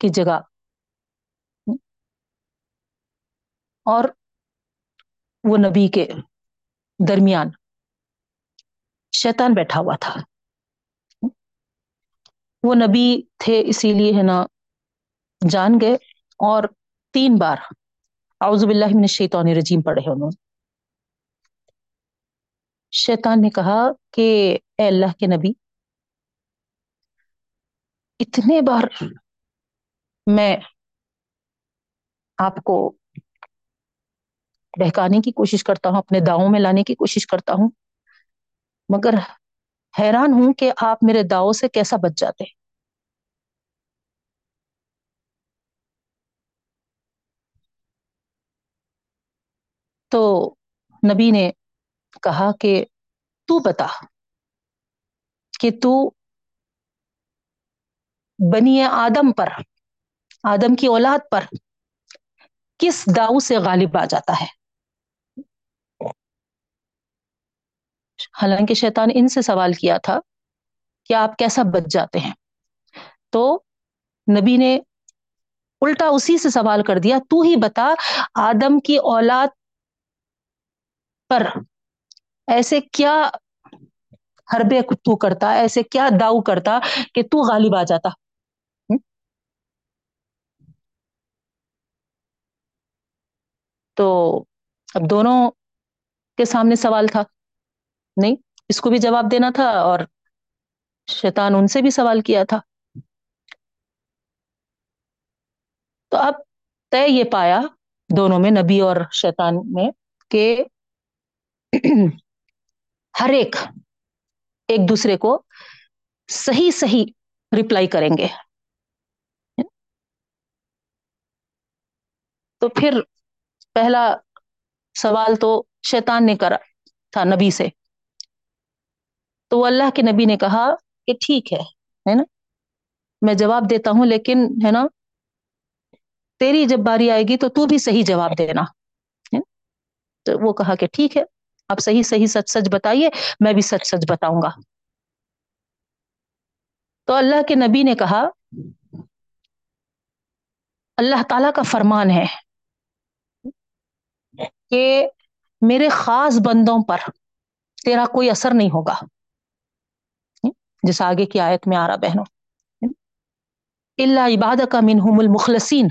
کی جگہ۔ اور وہ نبی کے درمیان شیطان بیٹھا ہوا تھا۔ وہ نبی تھے اسی لیے ہے نا جان گئے۔ اور تین بار اعوذ باللہ من الشیطان الرجیم پڑھے انہوں نے۔ شیطان نے کہا کہ اے اللہ کے نبی، اتنے بار میں آپ کو بہکانے کی کوشش کرتا ہوں، اپنے داؤں میں لانے کی کوشش کرتا ہوں۔ مگر حیران ہوں کہ آپ میرے داؤں سے کیسا بچ جاتے تو نبی نے کہا کہ تو بتا کہ تو بنی آدم پر آدم کی اولاد پر کس داؤ سے غالب آ جاتا ہے؟ حالانکہ شیطان ان سے سوال کیا تھا کہ آپ کیسا بچ جاتے ہیں؟ تو نبی نے الٹا اسی سے سوال کر دیا، تو ہی بتا آدم کی اولاد پر ایسے کیا حربے تو کرتا، ایسے کیا داؤ کرتا کہ تو غالب آ جاتا؟ تو اب دونوں کے سامنے سوال تھا۔ نہیں، اس کو بھی جواب دینا تھا اور شیطان ان سے بھی سوال کیا تھا۔ تو اب طے یہ پایا دونوں میں، نبی اور شیطان میں، کہ ہر ایک ایک دوسرے کو صحیح صحیح رپلائی کریں گے۔ تو پھر پہلا سوال تو شیطان نے کرا تھا نبی سے۔ تو اللہ کے نبی نے کہا کہ ٹھیک ہے نا؟ میں جواب دیتا ہوں، لیکن ہے نا، تیری جب باری آئے گی تو تو بھی صحیح جواب دینا۔ تو وہ کہا کہ ٹھیک ہے، آپ صحیح صحیح سچ سچ بتائیے، میں بھی سچ سچ بتاؤں گا۔ تو اللہ کے نبی نے کہا، اللہ تعالی کا فرمان ہے۔ کہ میرے خاص بندوں پر تیرا کوئی اثر نہیں ہوگا۔ جس آگے کی آیت میں آ رہا بہنوں۔ اللہ عبادت کا منہم المخلصین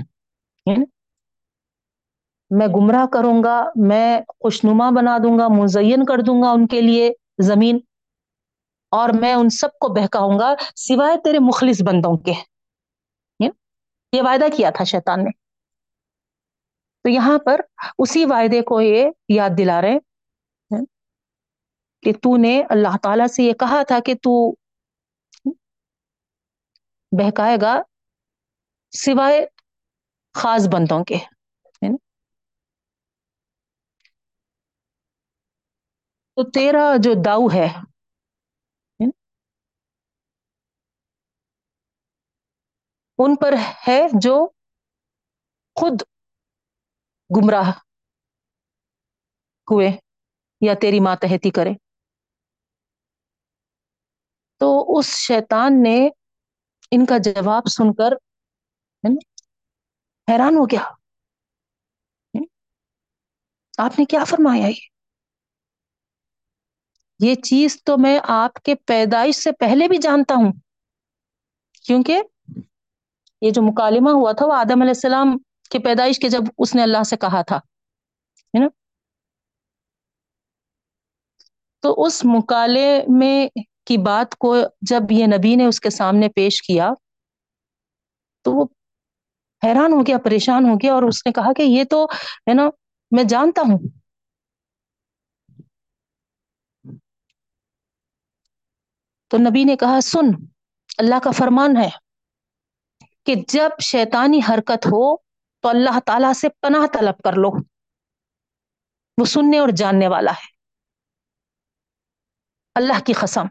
میں گمراہ کروں گا، میں خوشنما بنا دوں گا مزین کر دوں گا ان کے لیے زمین۔ اور میں ان سب کو بہکاؤں گا سوائے تیرے مخلص بندوں کے۔ یہ وعدہ کیا تھا شیطان نے۔ تو یہاں پر اسی وعدے کو یہ یاد دلا رہے کہ تو نے اللہ تعالی سے یہ کہا تھا کہ تو بہکائے گا سوائے خاص بندوں کے تو تیرا جو داؤ ہے ان پر ہے جو خود گمراہ ہوئے یا تیری ماتحتی کرے۔ تو اس شیطان نے ان کا جواب سن کر حیران ہو گیا۔ آپ نے کیا فرمایا یہ؟ یہ چیز تو میں آپ کے پیدائش سے پہلے بھی جانتا ہوں۔ کیونکہ یہ جو مکالمہ ہوا تھا وہ آدم علیہ السلام کی پیدائش کے جب اس نے اللہ سے کہا تھا، ہے نا؟ تو اس مکالے میں کی بات کو جب یہ نبی نے اس کے سامنے پیش کیا، تو وہ حیران ہو گیا، پریشان ہو گیا اور اس نے کہا کہ یہ تو، ہے نا، میں جانتا ہوں۔ تو نبی نے کہا، سن، اللہ کا فرمان ہے کہ جب شیطانی حرکت ہو تو اللہ تعالی سے پناہ طلب کر لو۔ وہ سننے اور جاننے والا ہے۔ اللہ کی قسم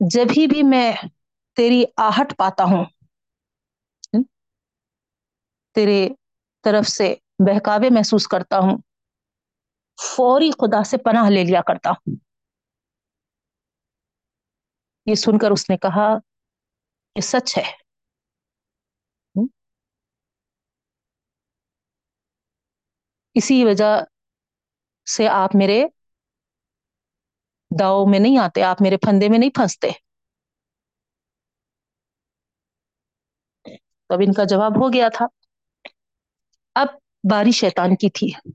جبھی بھی میں تیری آہٹ پاتا ہوں، تیرے طرف سے بہکاوے محسوس کرتا ہوں، فوری خدا سے پناہ لے لیا کرتا ہوں۔ یہ سن کر اس نے کہا یہ سچ ہے۔ اسی وجہ سے آپ میرے داؤ میں نہیں آتے، آپ میرے پھندے میں نہیں پھنستے۔ تو اب ان کا جواب ہو گیا تھا۔ اب باری شیطان کی تھی۔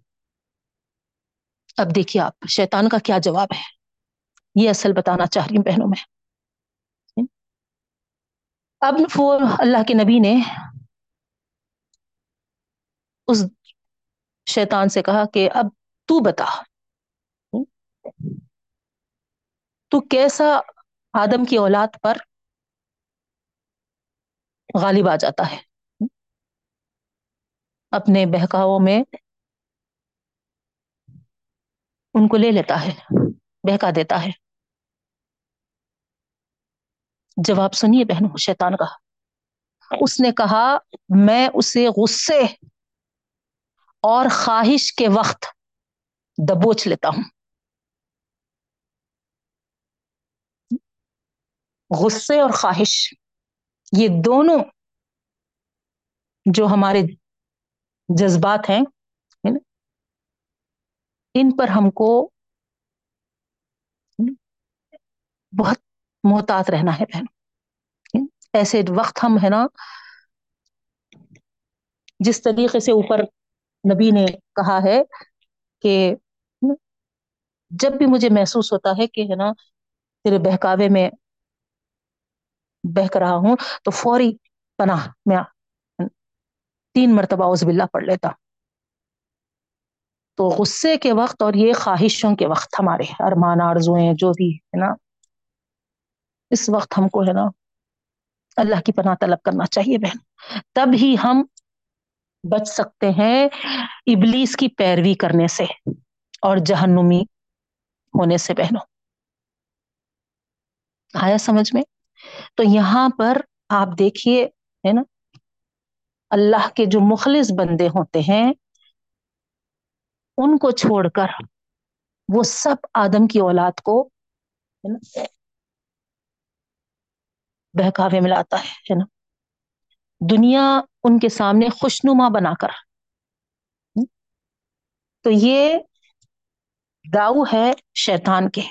اب دیکھیے آپ، شیطان کا کیا جواب ہے؟ یہ اصل بتانا چاہ رہی ہوں بہنوں میں۔ اب وہ اللہ کے نبی نے اس شیطان سے کہا کہ اب تو بتا۔ تو کیسا آدم کی اولاد پر غالب آ جاتا ہے؟ اپنے بہکاؤں میں ان کو لے لیتا ہے، بہکا دیتا ہے۔ جواب سنیے بہنوں، شیطان کا۔ اس نے کہا، میں اسے غصے اور خواہش کے وقت دبوچ لیتا ہوں۔ غصے اور خواہش، یہ دونوں جو ہمارے جذبات ہیں ان پر ہم کو بہت محتاط رہنا ہے بہن ایسے وقت ہم، ہے نا، جس طریقے سے اوپر نبی نے کہا ہے کہ جب بھی مجھے محسوس ہوتا ہے کہ ہے نا تیرے بہکاوے میں بہک رہا ہوں، تو فوری پناہ میں تین مرتبہ عز باللہ پڑھ لیتا۔ تو غصے کے وقت اور یہ خواہشوں کے وقت ہمارے ارمان آرزویں جو بھی ہے نا، اس وقت ہم کو ہے نا اللہ کی پناہ طلب کرنا چاہیے بہن۔ تب ہی ہم بچ سکتے ہیں ابلیس کی پیروی کرنے سے اور جہنمی ہونے سے بہنوں۔ آیا سمجھ میں؟ تو یہاں پر آپ دیکھیے، ہے نا؟ اللہ کے جو مخلص بندے ہوتے ہیں، ان کو چھوڑ کر وہ سب آدم کی اولاد کو بہکاوے میں لاتا ہے نا؟ دنیا ان کے سامنے خوشنما بنا کر۔ تو یہ داؤ ہے شیطان کے۔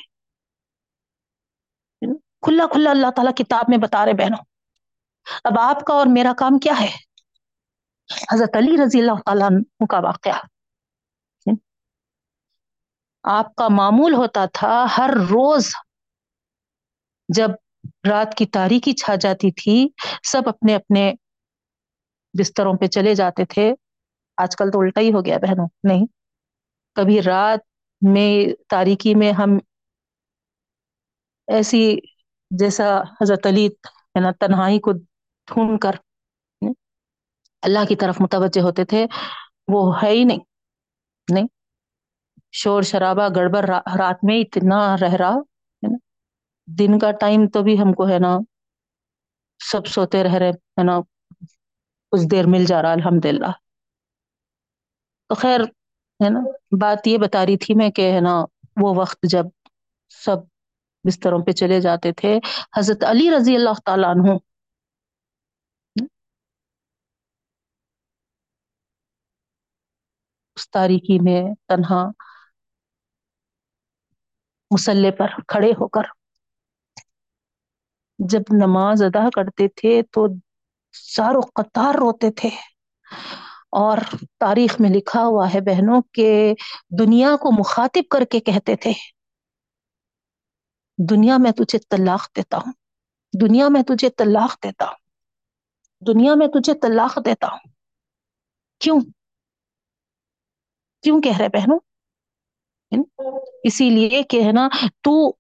کھلا کھلا اللہ تعالیٰ کتاب میں بتا رہے بہنوں۔ اب آپ کا اور میرا کام کیا ہے؟ حضرت علی رضی اللہ تعالیٰ کا واقعہ۔ آپ کا معمول ہوتا تھا ہر روز جب رات کی تاریخی چھا جاتی تھی، سب اپنے اپنے بستروں پہ چلے جاتے تھے، آج کل تو الٹا ہی ہو گیا بہنوں، نہیں؟ کبھی رات میں، تاریکی میں ہم ایسی جیسا حضرت علی ہے نا، تنہائی کو ڈھونڈ کر اللہ کی طرف متوجہ ہوتے تھے، وہ ہے ہی نہیں نہیں؟ شور شرابہ گڑبڑ رات میں اتنا رہ رہا ہے نا؟ دن کا ٹائم تو بھی ہم کو ہے نا، سب سوتے رہ رہے، ہے نا؟ کچھ دیر مل جا رہا الحمد للہ تو خیر، ہے نا، بات یہ بتا رہی تھی میں کہ، ہے نا، وہ وقت جب سب بستروں پہ چلے جاتے تھے، حضرت علی رضی اللہ تعالیٰ عنہ۔ اس تاریخی میں تنہا مسلح پر کھڑے ہو کر، جب نماز ادا کرتے تھے تو ساروں قطار روتے تھے۔ اور تاریخ میں لکھا ہوا ہے بہنوں کہ دنیا کو مخاطب کر کے کہتے تھے، دنیا میں تجھے طلاق دیتا ہوں، دنیا میں تجھے طلاق دیتا ہوں، دنیا میں تجھے طلاق دیتا ہوں۔ کیوں؟ کیوں کہہ رہے بہنوں؟ اسی لیے کہ ہے نا، تو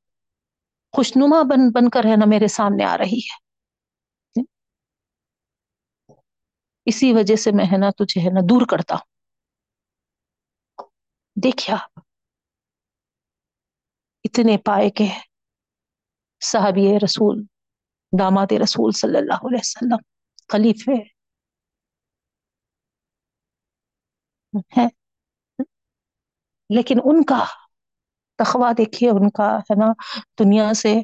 خوشنما بن بن کر ہے نا میرے سامنے آ رہی ہے۔ اسی وجہ سے میں ہے نا تجھے ہے نا دور کرتا ہوں۔ دیکھیا آپ اتنے پائے کے صحابی رسول، داماد رسول صلی اللہ علیہ وسلم، خلیفے ہے لیکن ان کا تخوا دیکھیے، ان کا ہے نا دنیا سے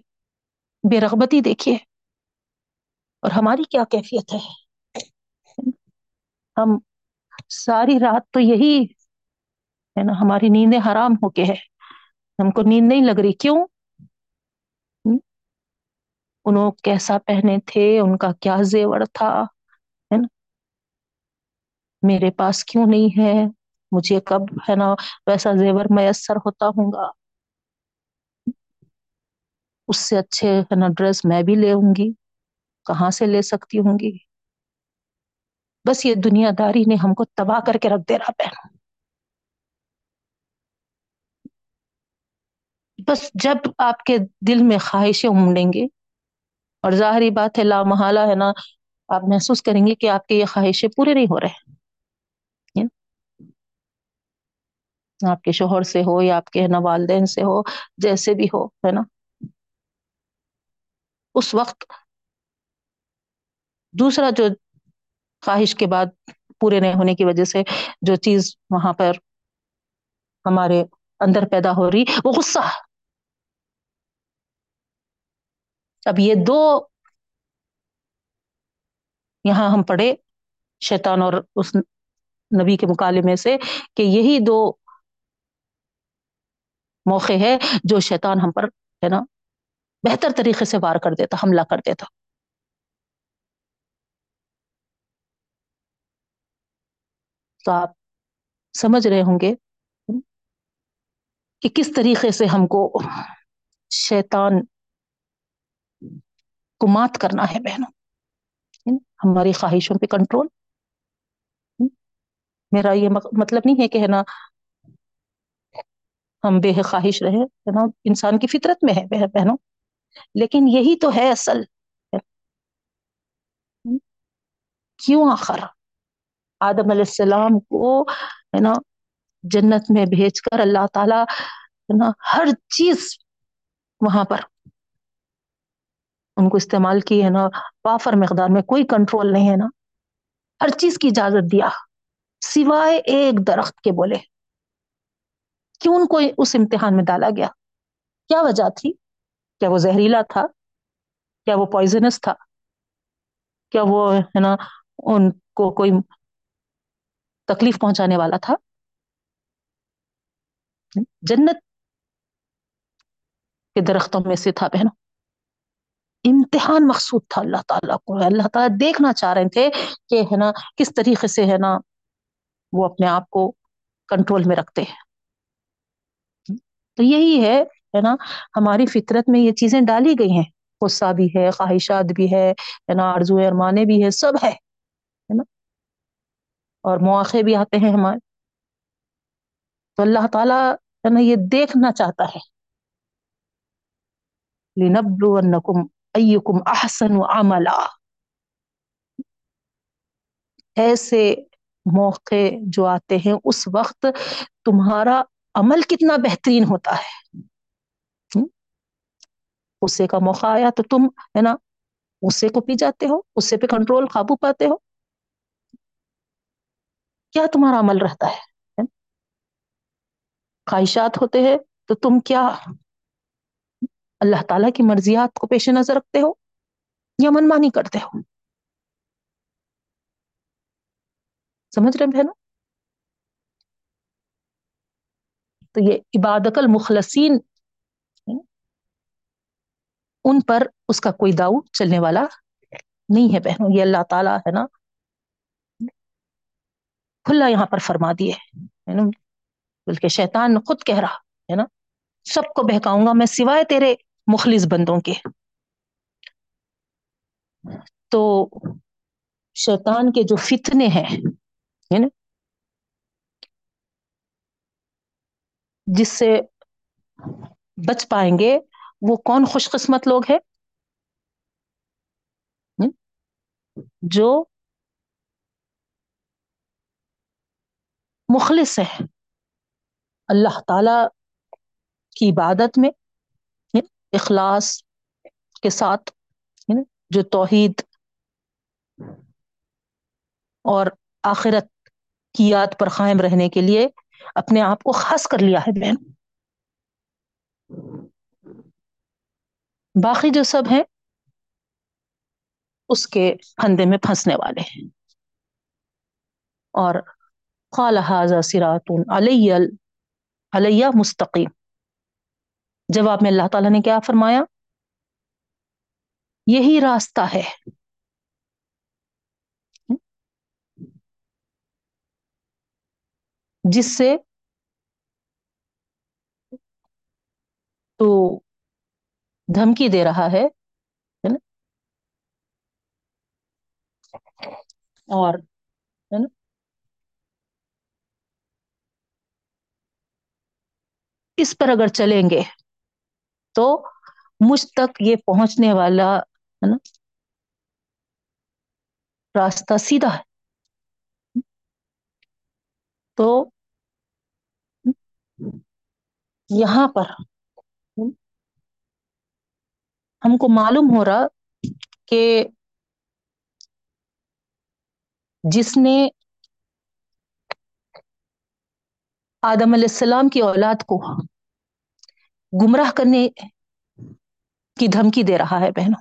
بے رغبتی دیکھیے۔ اور ہماری کیا کیفیت ہے؟ ہم ساری رات تو یہی ہے نا، ہماری نیندیں حرام ہو کے ہے ہم کو نیند نہیں لگ رہی۔ کیوں؟ انہوں کیسا پہنے تھے، ان کا کیا زیور تھا، ہے نا؟ میرے پاس کیوں نہیں ہے؟ مجھے کب ہے نا ویسا زیور میسر ہوتا ہوں گا؟ اس سے اچھے ہے نا ڈریس میں بھی لے ہوں گی۔ کہاں سے لے سکتی ہوں گی؟ بس یہ دنیا داری نے ہم کو تباہ کر کے رکھ دے رہا پہن۔ بس جب آپ کے دل میں خواہشیں امڑیں گے، اور ظاہری بات ہے، لامحالہ ہے نا، آپ محسوس کریں گے کہ آپ کے یہ خواہشیں پورے نہیں ہو رہے یعنی آپ کے شوہر سے ہو یا آپ کے ہے نا والدین سے ہو، جیسے بھی ہو، ہے نا۔ اس وقت دوسرا جو خواہش کے بعد پورے نہیں ہونے کی وجہ سے جو چیز وہاں پر ہمارے اندر پیدا ہو رہی، وہ غصہ۔ اب یہ دو یہاں ہم پڑھے شیطان اور اس نبی کے مکالمے سے کہ یہی دو موقع ہے جو شیطان ہم پر ہے نا بہتر طریقے سے وار کر دیتا، حملہ کر دیتا۔ تو آپ سمجھ رہے ہوں گے کہ کس طریقے سے ہم کو شیطان کو مات کرنا ہے بہنوں۔ ہماری خواہشوں پہ کنٹرول۔ میرا یہ مطلب نہیں ہے کہ ہے نا، ہم بے خواہش رہے، ہے نا، انسان کی فطرت میں ہے بہنوں۔ لیکن یہی تو ہے اصل۔ کیوں آخر؟ آدم علیہ السلام کو ہے نا جنت میں بھیج کر اللہ تعالی ہے نا ہر چیز وہاں پر ان کو استعمال کی ہے نا وافر مقدار میں کوئی کنٹرول نہیں ہے نا۔ ہر چیز کی اجازت دیا۔ سوائے ایک درخت کے بولے۔ کیوں ان کو اس امتحان میں ڈالا گیا؟ کیا وجہ تھی؟ کیا وہ زہریلا تھا؟ کیا وہ پوائزنس تھا؟ کیا وہ ہے نا ان کو کوئی تکلیف پہنچانے والا تھا۔ جنت کے درختوں میں سے تھا بہنوں۔ امتحان مقصود تھا اللہ تعالیٰ کو۔ اللہ تعالیٰ دیکھنا چاہ رہے تھے کہ ہے نا، کس طریقے سے ہے نا وہ اپنے آپ کو کنٹرول میں رکھتے ہیں۔ تو یہی ہے ہے نا، ہماری فطرت میں یہ چیزیں ڈالی گئی ہیں۔ غصہ بھی ہے، خواہشات بھی ہے نا آرزو ارمانے بھی ہے، سب ہے نا۔ اور مواقع بھی آتے ہیں ہمارے۔ تو اللہ تعالیٰ ہے نا یہ دیکھنا چاہتا ہے۔ لنبلونکم ایکم احسن عملا۔ ایسے موقع جو آتے ہیں، اس وقت تمہارا عمل کتنا بہترین ہوتا ہے۔ غصے کا موقع آیا تو تم، ہے نا، غصے کو پی جاتے ہو، غصے پہ کنٹرول قابو پاتے ہو۔ کیا تمہارا عمل رہتا ہے؟ خواہشات ہوتے ہیں، تو تم کیا اللہ تعالیٰ کی مرضیات کو پیش نظر رکھتے ہو یا منمانی کرتے ہو؟ سمجھ رہے بہنوں؟ تو یہ عبادت المخلصین ان پر اس کا کوئی داؤ چلنے والا نہیں ہے بہنوں، یہ اللہ تعالیٰ ہے نا کھلا یہاں پر فرما دیے بلکہ شیطان خود کہہ رہا، ہے نا؟ سب کو بہکاؤں گا میں سوائے تیرے مخلص بندوں کے۔ تو شیطان کے جو فتنے ہیں نا؟ جس سے بچ پائیں گے، وہ کون خوش قسمت لوگ ہیں؟ جو مخلص ہے۔ اللہ تعالی کی عبادت میں یعنی اخلاص کے ساتھ یعنی جو توحید اور آخرت کی یاد پر قائم رہنے کے لیے اپنے آپ کو خاص کر لیا ہے بہن۔ باقی جو سب ہیں، اس کے پھندے میں پھنسنے والے ہیں۔ اور قال هذا صراط علیہ علیہ مستقیم۔ جواب میں اللہ تعالیٰ نے کیا فرمایا؟ یہی راستہ ہے۔ جس سے تو دھمکی دے رہا ہے اور اس پر اگر چلیں گے تو مجھ تک یہ پہنچنے والا ہے نا راستہ سیدھا ہے۔ تو یہاں پر ہم کو معلوم ہو رہا کہ جس نے آدم علیہ السلام کی اولاد کو گمراہ کرنے کی دھمکی دے رہا ہے بہنوں،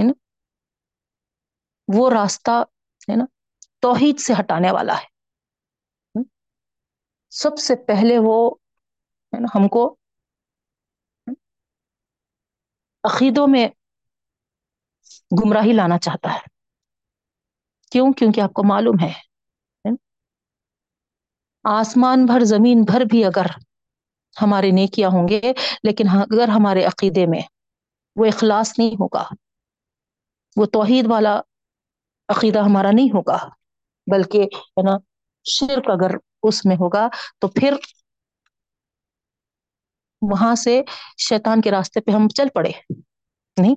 ہے نا؟ وہ راستہ، ہے نا، توحید سے ہٹانے والا ہے۔ سب سے پہلے وہ ہم کو عقیدوں میں گمراہی لانا چاہتا ہے۔ کیوں؟ کیونکہ آپ کو معلوم ہے آسمان بھر، زمین بھر بھی اگر ہمارے نیکیاں ہوں گے، لیکن ہاں، اگر ہمارے عقیدے میں وہ اخلاص نہیں ہوگا، وہ توحید والا عقیدہ ہمارا نہیں ہوگا، بلکہ ہے نا، شرک اگر اس میں ہوگا، تو پھر وہاں سے شیطان کے راستے پہ ہم چل پڑے، نہیں؟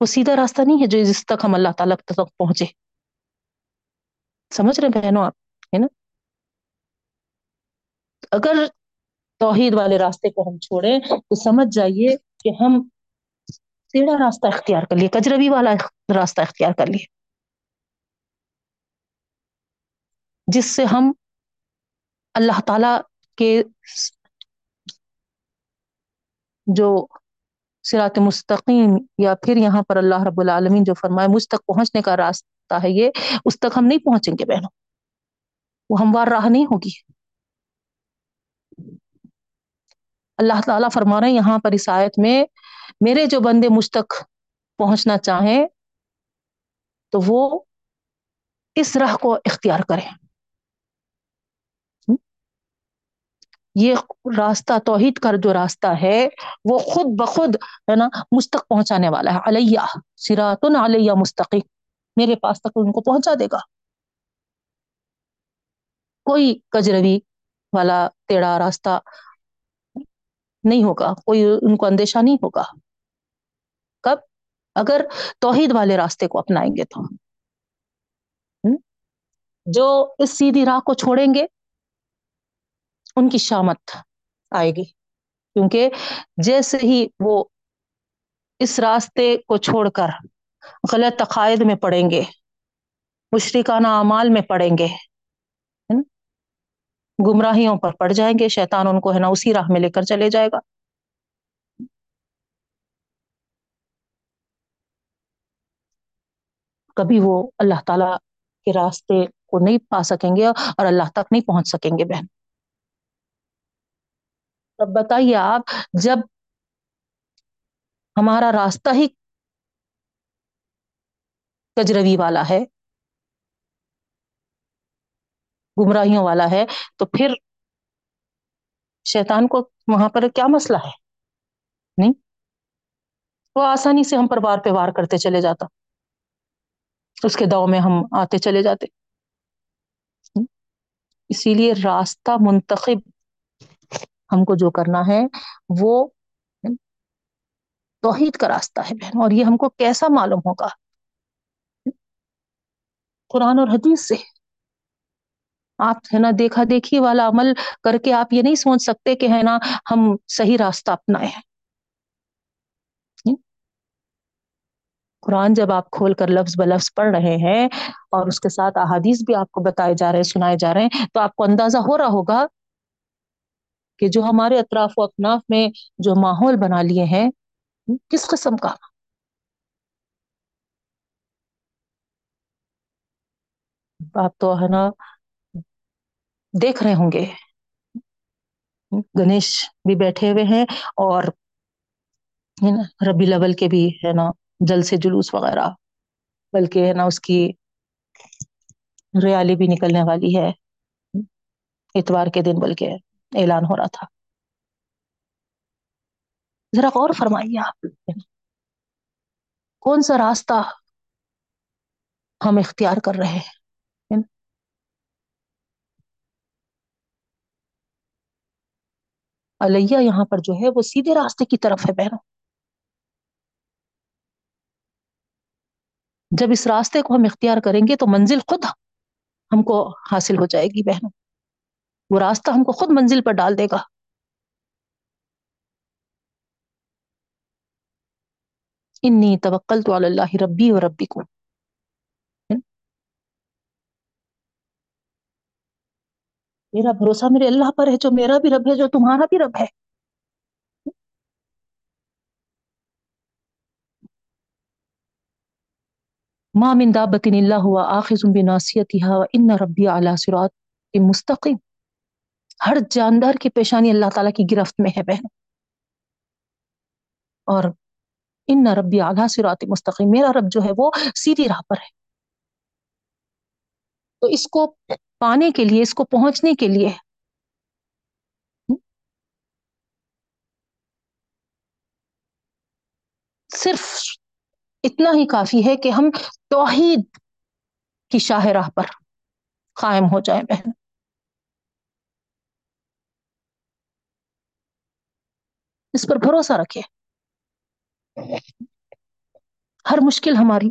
وہ سیدھا راستہ نہیں ہے جو جس تک ہم اللہ تعالیٰ تک پہنچے۔ سمجھ رہے بہنوں آپ، ہے نا؟ اگر توحید والے راستے کو ہم چھوڑیں تو سمجھ جائیے کہ ہم ٹیڑھا راستہ اختیار کر لیے، کجروی والا راستہ اختیار کر لیے۔ جس سے ہم اللہ تعالی کے جو سرات مستقیم یا پھر یہاں پر اللہ رب العالمین جو فرمائے، مجھ تک پہنچنے کا راستہ ہے یہ، اس تک ہم نہیں پہنچیں گے بہنوں۔ وہ ہموار راہ نہیں ہوگی۔ اللہ تعالیٰ فرما رہے ہیں، یہاں پر اس آیت میں، میرے جو بندے مجھ تک پہنچنا چاہیں، تو وہ اس راہ کو اختیار کریں۔ یہ راستہ توحید کا جو راستہ ہے، وہ خود بخود ہے نا، مجھ تک پہنچانے والا ہے۔ علیہ سراتن علیہ مستقی میرے پاس تک ان کو پہنچا دے گا۔ کوئی کجروی والا تیڑا راستہ نہیں ہوگا، کوئی ان کو اندیشہ نہیں ہوگا۔ کب؟ اگر توحید والے راستے کو اپنائیں گے تو۔ جو اس سیدھی راہ کو چھوڑیں گے ان کی شامت آئے گی۔ کیونکہ جیسے ہی وہ اس راستے کو چھوڑ کر غلط عقائد میں پڑیں گے، مشرکانہ اعمال میں پڑیں گے گمراہیوں پر پڑ جائیں گے، شیطان ان کو ہے نا اسی راہ میں لے کر چلے جائے گا۔ کبھی وہ اللہ تعالی کے راستے کو نہیں پا سکیں گے اور اللہ تک نہیں پہنچ سکیں گے بہن۔ اب بتائیے آپ، جب ہمارا راستہ ہی کجروی والا ہے، گمراہیوں والا ہے، تو پھر شیطان کو وہاں پر کیا مسئلہ ہے؟ نہیں؟ وہ آسانی سے ہم پر بار پہ وار کرتے چلے جاتا۔ اس کے دو میں ہم آتے چلے جاتے۔ اسی لیے راستہ منتخب ہم کو جو کرنا ہے وہ توحید کا راستہ ہے بہن، اور یہ ہم کو کیسا معلوم ہوگا؟ قرآن اور حدیث سے۔ آپ ہے نا دیکھا دیکھی والا عمل کر کے آپ یہ نہیں سوچ سکتے کہ ہے نا ہم صحیح راستہ اپنائے ہیں۔ قرآن جب آپ کھول کر لفظ بلفظ پڑھ رہے ہیں اور اس کے ساتھ احادیث بھی آپ کو بتائے جا رہے ہیں، سنائے جا رہے ہیں، تو آپ کو اندازہ ہو رہا ہوگا کہ جو ہمارے اطراف و اکناف میں جو ماحول بنا لیے ہیں، کس قسم کا؟ آپ تو ہے نا، دیکھ رہے ہوں گے۔ گنیش بھی بیٹھے ہوئے ہیں اور ربی لیول کے بھی ہے نا، جل سے جلوس وغیرہ، بلکہ ہے نا اس کی ریالی بھی نکلنے والی ہے۔ اتوار کے دن بلکہ۔ اعلان ہو رہا تھا ذرا غور فرمائیے آپ کون سا راستہ ہم اختیار کر رہے ہیں علیہ یہاں پر جو ہے وہ سیدھے راستے کی طرف ہے بہنوں. جب اس راستے کو ہم اختیار کریں گے تو منزل خود ہم کو حاصل ہو جائے گی بہنوں. وہ راستہ ہم کو خود منزل پر ڈال دے گا۔ انی توکل تو اللہ ربی اور ربی کو میرا بھروسہ میرے اللہ پر ہے، جو میرا بھی رب ہے، جو تمہارا بھی رب ہے۔ ما من دابت الا هو آخذ بناصيتها ان ربي على صراط مستقیم۔ ہر جاندار کی پیشانی اللہ تعالیٰ کی گرفت میں ہے بہن۔ اور ان ربی اعلیٰ صراط مستقیم میرا رب جو ہے وہ سیدھی راہ پر ہے۔ تو اس کو پانے کے لیے، اس کو پہنچنے کے لیے۔ صرف اتنا ہی کافی ہے کہ ہم توحید کی شاہ راہ پر قائم ہو جائیں بہن۔ اس پر بھروسہ رکھے۔ ہر مشکل ہماری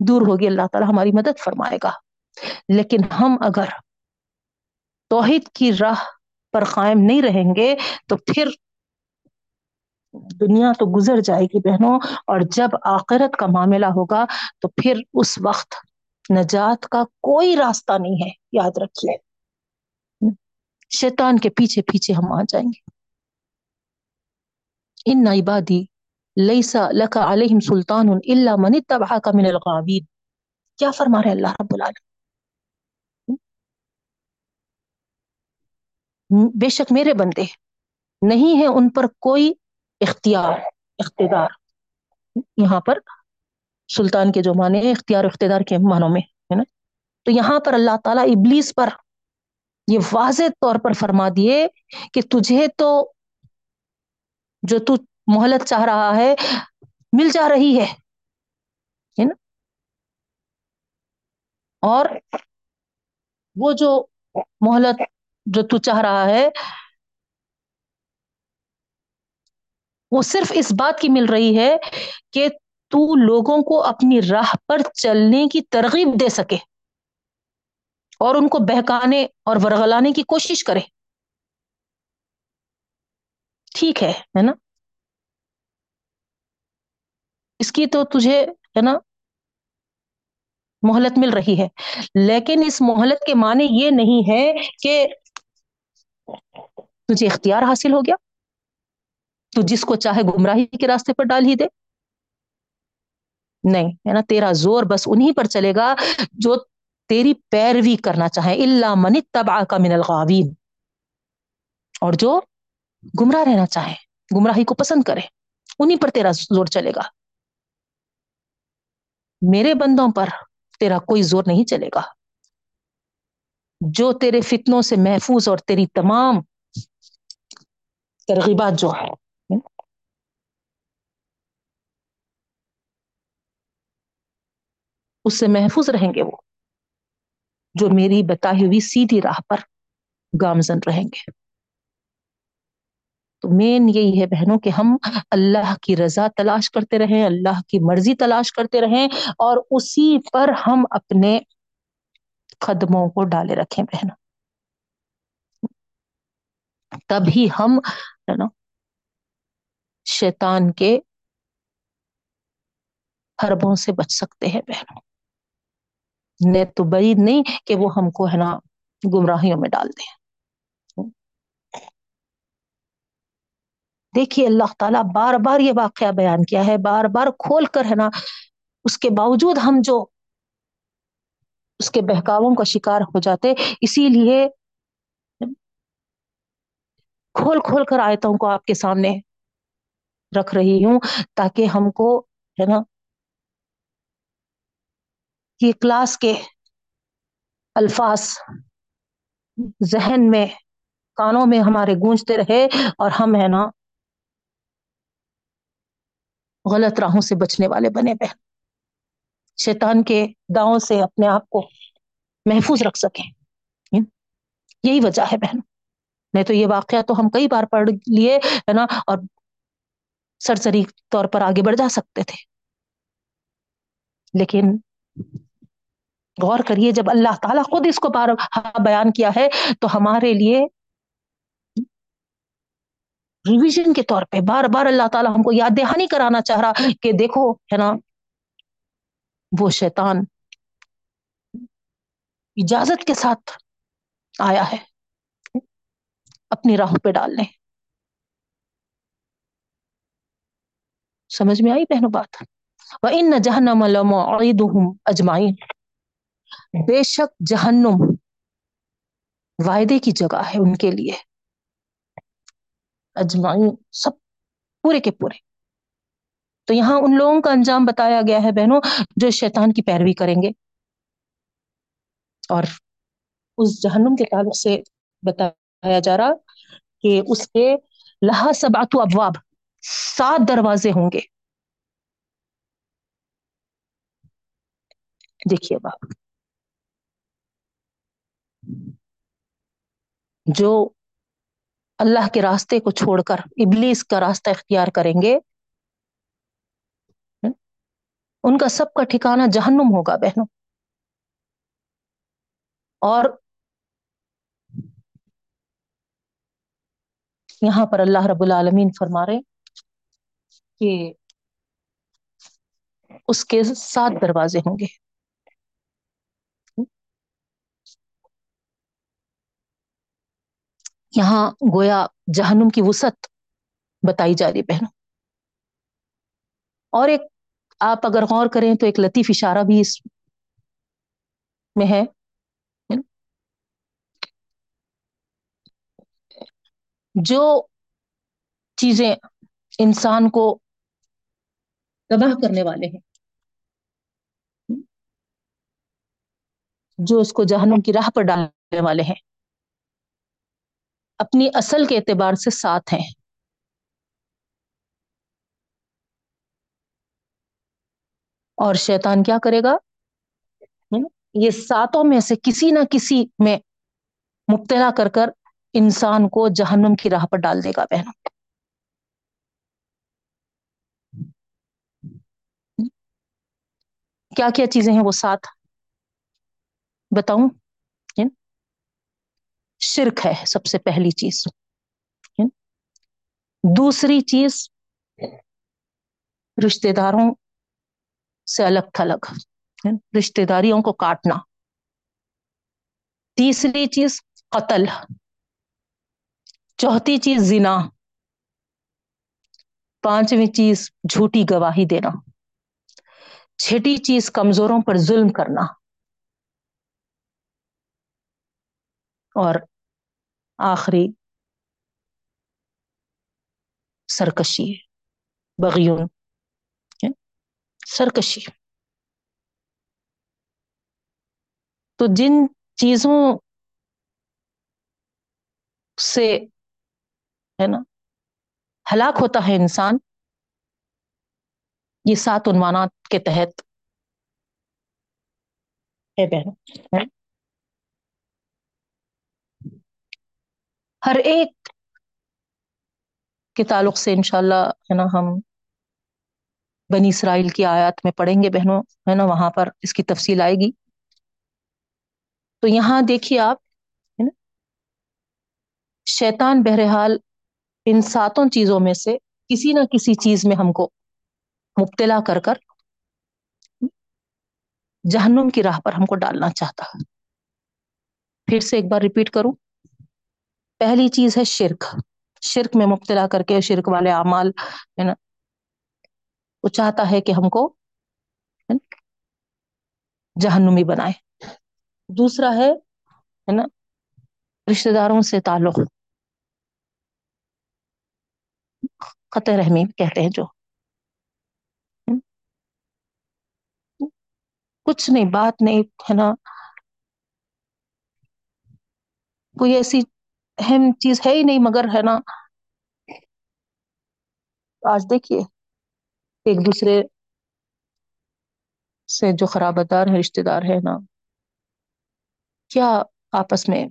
دور ہوگی، اللہ تعالی ہماری مدد فرمائے گا۔ لیکن ہم اگر توحید کی راہ پر قائم نہیں رہیں گے، تو پھر دنیا تو گزر جائے گی بہنوں، اور جب آخرت کا معاملہ ہوگا، تو پھر اس وقت نجات کا کوئی راستہ نہیں ہے۔ یاد رکھیے، شیطان کے پیچھے پیچھے ہم آ جائیں گے۔ ان عبادی لیسا لکا علیہم سلطان الا من اتبعک من الغابین کیا فرما رہے اللہ رب العالمین؟ بے شک میرے بندے نہیں ہے ان پر کوئی اختیار، اقتدار۔ یہاں پر سلطان کے جو معنی ہیں، اختیار اقتدار کے معنوں میں، ہے نا؟ تو یہاں پر اللہ تعالیٰ ابلیس پر یہ واضح طور پر فرما دیے کہ تجھے تو جو تو مہلت چاہ رہا ہے، مل جا رہی ہے نا؟ اور وہ جو مہلت جو تو چاہ رہا ہے، وہ صرف اس بات کی مل رہی ہے کہ تو لوگوں کو اپنی راہ پر چلنے کی ترغیب دے سکے اور ان کو بہکانے اور ورغلانے کی کوشش کرے۔ ٹھیک ہے ہے نا؟ اس کی تو تجھے، ہے نا، مہلت مل رہی ہے۔ لیکن اس مہلت کے معنی یہ نہیں ہے کہ تجھے اختیار حاصل ہو گیا۔ تو جس کو چاہے گمراہی کے راستے پر ڈال ہی دے۔ نہیں، ہے نا، تیرا زور بس انہیں پر چلے گا جو تیری پیروی کرنا چاہے۔ اللہ من تبا کا من الغاوین اور جو گمراہ رہنا چاہے، گمراہی کو پسند کرے انہیں پر تیرا زور چلے گا۔ میرے بندوں پر تیرا کوئی زور نہیں چلے گا۔ جو تیرے فتنوں سے محفوظ اور تیری تمام ترغیبات جو ہے اس سے محفوظ رہیں گے وہ، جو میری بتائی ہوئی سیدھی راہ پر گامزن رہیں گے۔ تو مین یہی ہے بہنوں کہ ہم اللہ کی رضا تلاش کرتے رہیں، اللہ کی مرضی تلاش کرتے رہیں اور اسی پر ہم اپنے قدموں کو ڈالے رکھیں بہنوں۔ تبھی ہم، ہے نا، شیطان کے حربوں سے بچ سکتے ہیں بہنوں۔ نے تو بعید نہیں کہ وہ ہم کو، ہے نا، گمراہیوں میں ڈال دیں۔ دیکھیے، اللہ تعالیٰ بار بار یہ واقعہ بیان کیا ہے، بار بار کھول کر ہے نا، اس کے باوجود ہم جو اس کے بہکاووں کا شکار ہو جاتے، اسی لیے کھول کھول کر آیتوں کو آپ کے سامنے رکھ رہی ہوں تاکہ ہم کو ہے نا، یہ کلاس کے الفاظ ذہن میں، کانوں میں ہمارے گونجتے رہے اور ہم ہے نا غلط راہوں سے بچنے والے بنے بہن شیطان کے داؤں سے اپنے آپ کو محفوظ رکھ سکیں۔ یہی وجہ ہے بہن نہیں تو یہ واقعہ تو ہم کئی بار پڑھ لیے، ہے نا؟ اور سرسری طور پر آگے بڑھ جا سکتے تھے۔ لیکن غور کریے، جب اللہ تعالیٰ خود اس کو بار ہاں بیان کیا ہے، تو ہمارے لیے ریویژن کے طور پہ بار بار اللہ تعالیٰ ہم کو یاد دہانی کرانا چاہ رہا کہ دیکھو، ہے نا، وہ شیطان اجازت کے ساتھ آیا ہے اپنی راہوں پہ ڈالنے۔ سمجھ میں آئی بہنوں بات؟ وہ ان جہنم اجمائن بے شک جہنم وعدے کی جگہ ہے ان کے لیے۔ اجمائن سب پورے کے پورے۔ تو یہاں ان لوگوں کا انجام بتایا گیا ہے بہنوں، جو شیطان کی پیروی کریں گے۔ اور اس جہنم کے تعلق سے بتایا جا رہا کہ اس کے لہا سباتو ابواب، سات دروازے ہوں گے۔ دیکھیے باپ جو اللہ کے راستے کو چھوڑ کر ابلیس کا راستہ اختیار کریں گے ہاں؟ ان کا سب کا ٹھکانہ جہنم ہوگا بہنوں۔ اور یہاں پر اللہ رب العالمین فرما رہے کہ اس کے سات دروازے ہوں گے۔ یہاں گویا جہنم کی وسط بتائی جا رہی بہنوں۔ اور ایک آپ اگر غور کریں تو ایک لطیف اشارہ بھی اس میں ہے۔ جو چیزیں انسان کو تباہ کرنے والے ہیں، جو اس کو جہنم کی راہ پر ڈالنے والے ہیں۔ اپنی اصل کے اعتبار سے ساتھ ہیں۔ اور شیطان کیا کرے گا؟ یہ ساتوں میں سے کسی نہ کسی میں مبتلا کر کر انسان کو جہنم کی راہ پر ڈال دے گا بہنوں۔ کیا کیا چیزیں ہیں وہ ساتھ؟ بتاؤں۔ شرک ہے سب سے پہلی چیز۔ دوسری چیز رشتے داروں سے الگ تھلگ۔ رشتے داریوں کو کاٹنا۔ تیسری چیز قتل۔ چوتھی چیز زنا۔ پانچویں چیز جھوٹی گواہی دینا۔ چھٹی چیز کمزوروں پر ظلم کرنا۔ اور آخری سرکشی بغیون سرکشی۔ تو جن چیزوں سے ہے نا، ہلاک ہوتا ہے انسان، یہ سات عنوانات کے تحت ہے بہن۔ ہر ایک کے تعلق سے انشاءاللہ ہے نا ہم بنی اسرائیل کی آیات میں پڑھیں گے بہنوں، ہے نا وہاں پر اس کی تفصیل آئے گی۔ تو یہاں دیکھیے آپ، ہے نا؟ شیطان بہرحال ان ساتوں چیزوں میں سے کسی نہ کسی چیز میں ہم کو مبتلا کر کر جہنم کی راہ پر ہم کو ڈالنا چاہتا ہے۔ پھر سے ایک بار ریپیٹ کروں۔ پہلی چیز ہے شرک۔ شرک میں مبتلا کر کے شرک والے اعمال، ہے نا؟ وہ چاہتا ہے کہ ہم کو جہنمی بنائے۔ دوسرا ہے نا رشتے داروں سے تعلق۔ قطع رحمی کہتے ہیں جو۔ کچھ نہیں، بات نہیں، ہے نا؟ کوئی ایسی اہم چیز ہے ہی نہیں، مگر ہے نا، آج دیکھیے، ایک دوسرے سے جو خرابتار ہے رشتے دار ہے نا، کیا آپس میں؟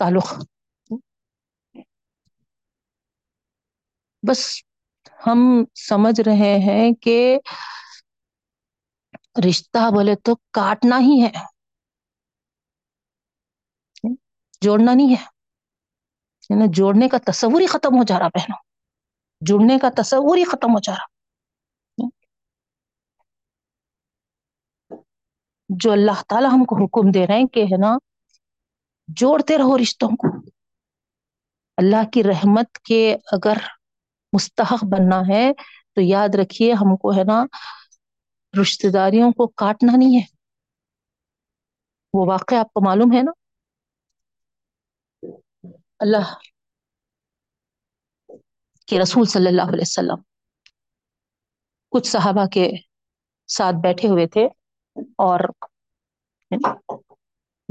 تعلق۔ بس ہم سمجھ رہے ہیں کہ رشتہ بولے تو کاٹنا ہی ہے۔ جوڑنا نہیں ہے۔ یعنی جوڑنے کا تصور ہی ختم ہو جا رہا بہنوں۔ جڑنے کا تصور ہی ختم ہو جا رہا۔ جو اللہ تعالی ہم کو حکم دے رہے ہیں کہ ہے نا، جوڑتے رہو رشتوں کو۔ اللہ کی رحمت کے اگر مستحق بننا ہے تو یاد رکھیے ہم کو ہے نا رشتے داریوں کو کاٹنا نہیں ہے۔ وہ واقع آپ کو معلوم ہے نا؟ اللہ کہ رسول صلی اللہ علیہ وسلم کچھ صحابہ کے ساتھ بیٹھے ہوئے تھے اور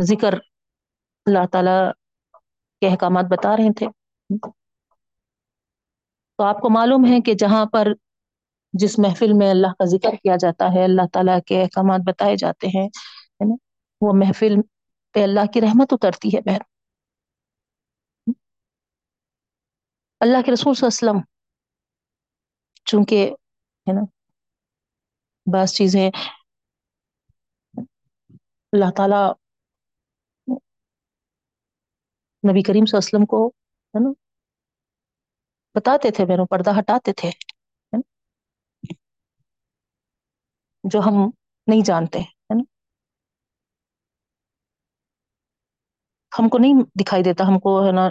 ذکر اللہ تعالی کے احکامات بتا رہے تھے۔ تو آپ کو معلوم ہے کہ جہاں پر جس محفل میں اللہ کا ذکر کیا جاتا ہے، اللہ تعالیٰ کے احکامات بتائے جاتے ہیں نا؟ وہ محفل پہ اللہ کی رحمت اترتی ہے، بہن۔ اللہ کے رسول صلی اللہ علیہ وسلم، چونکہ، ہے نا، بعض چیزیں اللہ تعالی نبی کریم صلی اللہ علیہ وسلم کو، ہے نا، بتاتے تھے میروں پردہ ہٹاتے تھے۔ جو ہم نہیں جانتے، ہے نا؟ ہم کو نہیں دکھائی دیتا، ہم کو ہے نا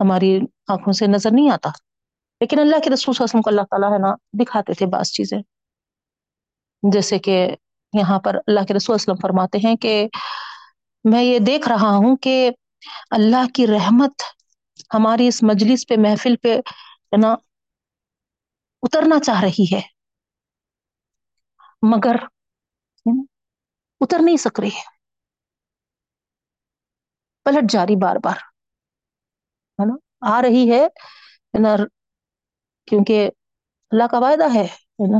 ہماری آنکھوں سے نظر نہیں آتا۔ لیکن اللہ کے رسول صلی اللہ علیہ وسلم کو اللہ تعالیٰ ہے نا دکھاتے تھے بعض چیزیں۔ جیسے کہ یہاں پر اللہ کے رسول وسلم فرماتے ہیں کہ میں یہ دیکھ رہا ہوں کہ اللہ کی رحمت ہماری اس مجلس پہ، محفل پہ ہے نا اترنا چاہ رہی ہے۔ مگر اتر نہیں سک رہی پلٹ جاری بار بار۔ ہے نا؟ آ رہی ہے نا؟ کیونکہ اللہ کا وعدہ ہے نا؟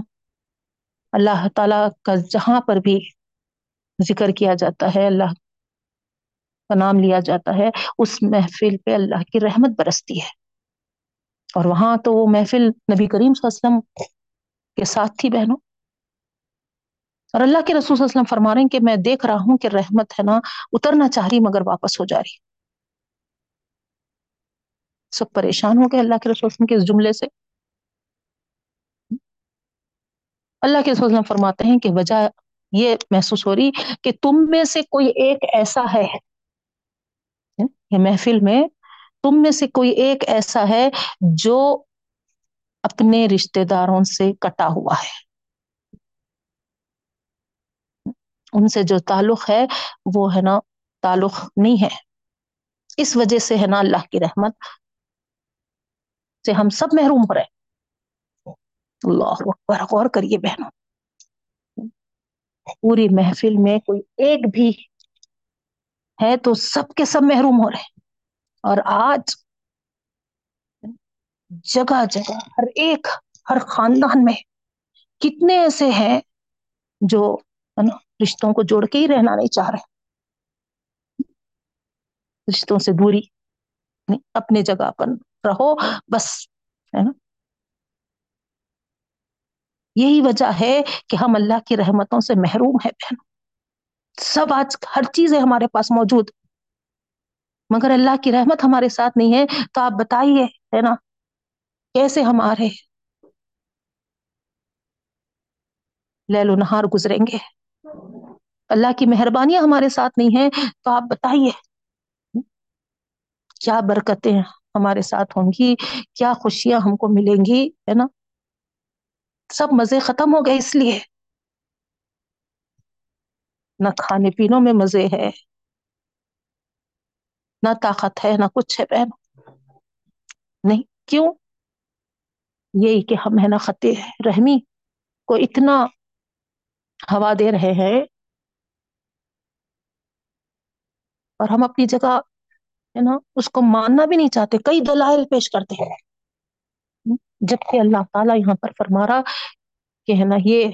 اللہ تعالی کا جہاں پر بھی ذکر کیا جاتا ہے، اللہ کا نام لیا جاتا ہے، اس محفل پہ اللہ کی رحمت برستی ہے۔ اور وہاں تو وہ محفل نبی کریم صلی اللہ علیہ وسلم کے ساتھ تھی بہنوں۔ اور اللہ کے رسول صلی اللہ علیہ وسلم فرما رہے ہیں کہ میں دیکھ رہا ہوں کہ رحمت ہے نا، اترنا چاہ رہی مگر واپس ہو جا رہی۔ سب پریشان ہو گئے اللہ کے رسول کے اس جملے سے۔ اللہ کے رسول فرماتے ہیں کہ وجہ یہ محسوس ہو رہی کہ تم میں سے کوئی ایک ایسا ہے۔ یہ محفل میں تم میں سے کوئی ایک ایسا ہے جو اپنے رشتے داروں سے کٹا ہوا ہے۔ ان سے جو تعلق ہے، وہ ہے نا تعلق نہیں ہے۔ اس وجہ سے ہے نا اللہ کی رحمت سے ہم سب محروم ہو رہے اللہ اکبر، غور کریے بہنوں۔ پوری محفل میں کوئی ایک بھی ہے تو سب کے سب محروم ہو رہے اور آج جگہ جگہ ہر ایک، ہر خاندان میں کتنے ایسے ہیں جو ہے نا رشتوں کو جوڑ کے ہی رہنا نہیں چاہ رہے۔ رشتوں سے دوری اپنے جگہ پر رہو، بس، ہے نا؟ یہی وجہ ہے کہ ہم اللہ کی رحمتوں سے محروم ہے بہن۔ سب آج ہر چیز ہے ہمارے پاس موجود۔ مگر اللہ کی رحمت ہمارے ساتھ نہیں ہے، تو آپ بتائیے، ہے نا؟ کیسے ہم آ رہے لہل و نہار گزریں گے۔ اللہ کی مہربانیاں ہمارے ساتھ نہیں ہے تو آپ بتائیے۔ کیا برکتیں ہمارے ساتھ ہوں گی؟ کیا خوشیاں ہم کو ملیں گی؟ ہے نا؟ سب مزے ختم ہو گئے اس لیے۔ نہ کھانے پینوں میں مزے ہے، نہ طاقت ہے، نہ کچھ ہے بہن۔ نہیں، کیوں؟ یہی کہ ہم ہے نا خطے، رحمی کو اتنا ہوا دے رہے ہیں۔ اور ہم اپنی جگہ ہے نا اس کو ماننا بھی نہیں چاہتے، کئی دلائل پیش کرتے ہیں۔ جبکہ اللہ تعالیٰ یہاں پر فرما رہا کہ ہے نا یہ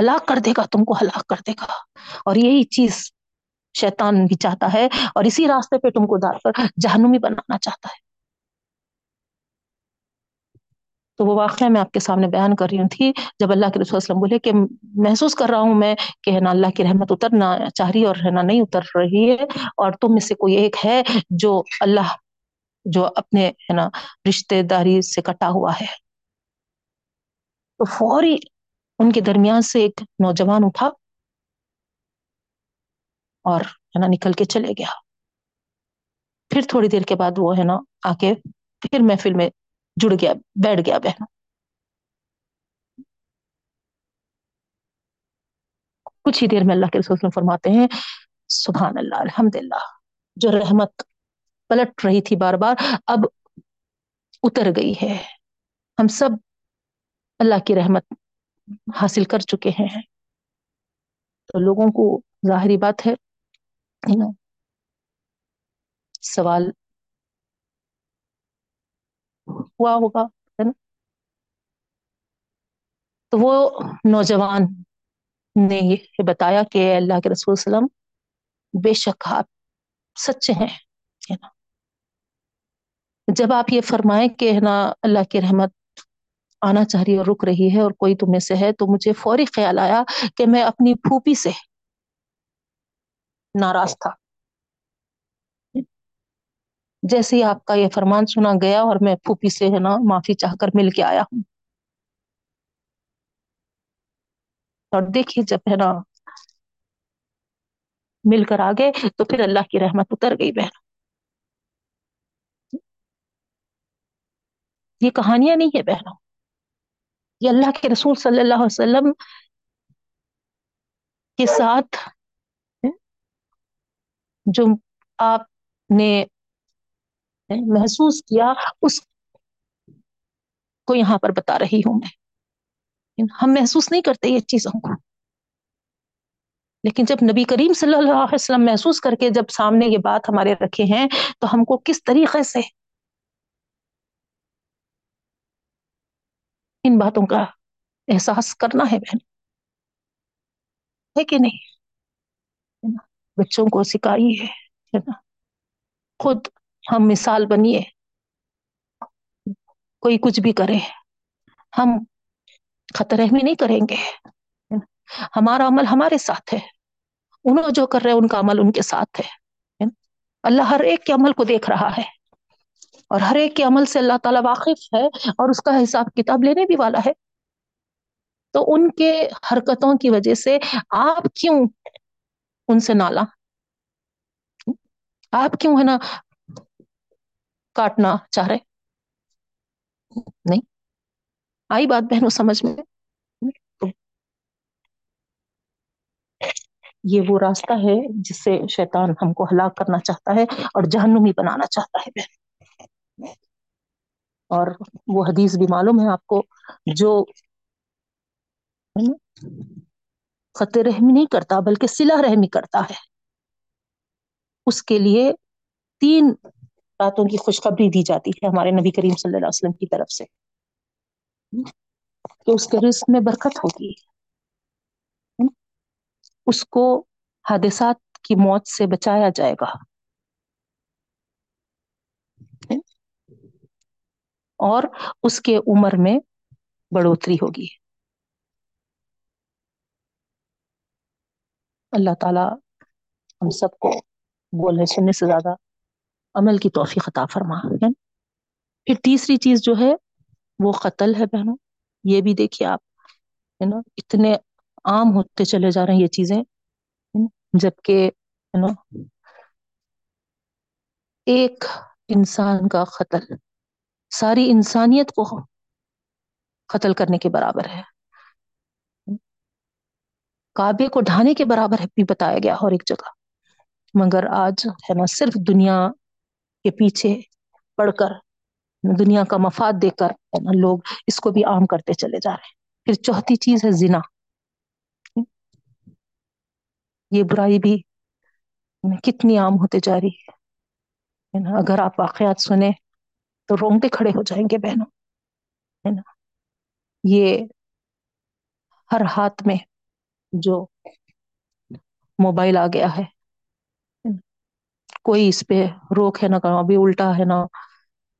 ہلاک کر دے گا، تم کو ہلاک کر دے گا۔ اور یہی چیز شیطان بھی چاہتا ہے اور اسی راستے پہ تم کو دار کر جہنمی بنانا چاہتا ہے۔ تو وہ واقعہ میں آپ کے سامنے بیان کر رہی ہوں تھی، جب اللہ کے رسول وسلم بولے کہ محسوس کر رہا ہوں میں کہ ہے نا اللہ کی رحمت اترنا چاہ رہی اور ہے نا نہیں اتر رہی ہے، اور تم میں سے کوئی ایک ہے جو اللہ، جو اپنے ہے نا رشتے داری سے کٹا ہوا ہے۔ تو فوری ان کے درمیان سے ایک نوجوان اٹھا اور ہے نا نکل کے چلے گیا۔ پھر تھوڑی دیر کے بعد وہ ہے نا آ کے پھر محفل میں جڑ گیا، بیٹھ گیا بہن۔ کچھ ہی دیر میں اللہ کے رسول فرماتے ہیں، سبحان اللہ الحمد للہ جو رحمت پلٹ رہی تھی بار بار، اب اتر گئی ہے۔ ہم سب اللہ کی رحمت حاصل کر چکے ہیں۔ تو لوگوں کو ظاہری بات ہے سوال ہوا ہوگا، ہے نا؟ تو وہ نوجوان نے یہ بتایا کہ اللہ کے رسول وسلم، بے شک آپ سچے ہیں نا؟ جب آپ یہ فرمائیں کہ ہے نا، اللہ کی رحمت آنا چاہ رہی اور رک رہی ہے اور کوئی تم میں سے ہے، تو مجھے فوری خیال آیا کہ میں اپنی پھوپھی سے ناراض تھا۔ جیسے ہی آپ کا یہ فرمان سنا گیا اور میں پھوپھی سے ہے نا معافی چاہ کر مل کے آیا ہوں۔ اور دیکھیے جب ہے نا مل کر آ گئے تو پھر اللہ کی رحمت اتر گئی بہن یہ کہانیاں نہیں ہے بہنوں یہ اللہ کے رسول صلی اللہ علیہ وسلم کے ساتھ جو آپ نے محسوس کیا، اس کو یہاں پر بتا رہی ہوں میں۔ ہم محسوس نہیں کرتے یہ چیزوں کو۔ لیکن جب نبی کریم صلی اللہ علیہ وسلم محسوس کر کے جب سامنے یہ بات ہمارے رکھے ہیں، تو ہم کو کس طریقے سے ان باتوں کا احساس کرنا ہے بہن؟ ہے کہ نہیں؟ بچوں کو سکھائی ہے نا؟ خود ہم مثال بنیے۔ کوئی کچھ بھی کرے، ہم خطرہ بھی نہیں کریں گے۔ ہمارا عمل ہمارے ساتھ ہے۔ انہوں جو کر رہے ہیں، ان کا عمل ان کے ساتھ ہے۔ اللہ ہر ایک کے عمل کو دیکھ رہا ہے۔ اور ہر ایک کے عمل سے اللہ تعالیٰ واقف ہے اور اس کا حساب کتاب لینے بھی والا ہے۔ تو ان کے حرکتوں کی وجہ سے آپ کیوں ان سے نالا؟ آپ کیوں ہے نا کاٹنا چاہ رہے نہیں۔ آئی بات بہنوں، سمجھ میں؟ یہ وہ راستہ ہے جس سے شیطان ہم کو ہلاک کرنا چاہتا ہے اور جہنمی بنانا چاہتا ہے۔ بہن اور وہ حدیث بھی معلوم ہے آپ کو، جو خط رحمی نہیں کرتا بلکہ سلا رحمی کرتا ہے۔ اس کے لیے تین باتوں کی خوشخبری دی جاتی ہے ہمارے نبی کریم صلی اللہ علیہ وسلم کی طرف سے۔ کہ اس کے رزق میں برکت ہوگی۔ اس کو حادثات کی موت سے بچایا جائے گا۔ اور اس کے عمر میں بڑھوتری ہوگی۔ اللہ تعالی ہم سب کو بولنے سننے سے زیادہ عمل کی توفیق عطا فرما، ہے۔ پھر تیسری چیز جو ہے، وہ قتل ہے بہنوں۔ یہ بھی دیکھیے آپ، ہے نا، اتنے عام ہوتے چلے جا رہے ہیں یہ چیزیں جبکہ، ہے نا، ایک انسان کا قتل، ساری انسانیت کو قتل کرنے کے برابر ہے۔ کعبے کو ڈھانے کے برابر بھی بتایا گیا اور ایک جگہ۔ مگر آج، ہے نا، صرف دنیا کے پیچھے پڑھ کر، دنیا کا مفاد دے کر لوگ اس کو بھی عام کرتے چلے جا رہے ہیں۔ پھر چوتھی چیز ہے زنا۔ یہ برائی بھی کتنی عام ہوتے جا رہی ہے۔ اگر آپ واقعات سنیں تو رونگتے کھڑے ہو جائیں گے بہنوں۔ ہے نا؟ یہ ہر ہاتھ میں جو موبائل آ گیا ہے کوئی اس پہ روک ہے نا کہ ابھی الٹا ہے نا،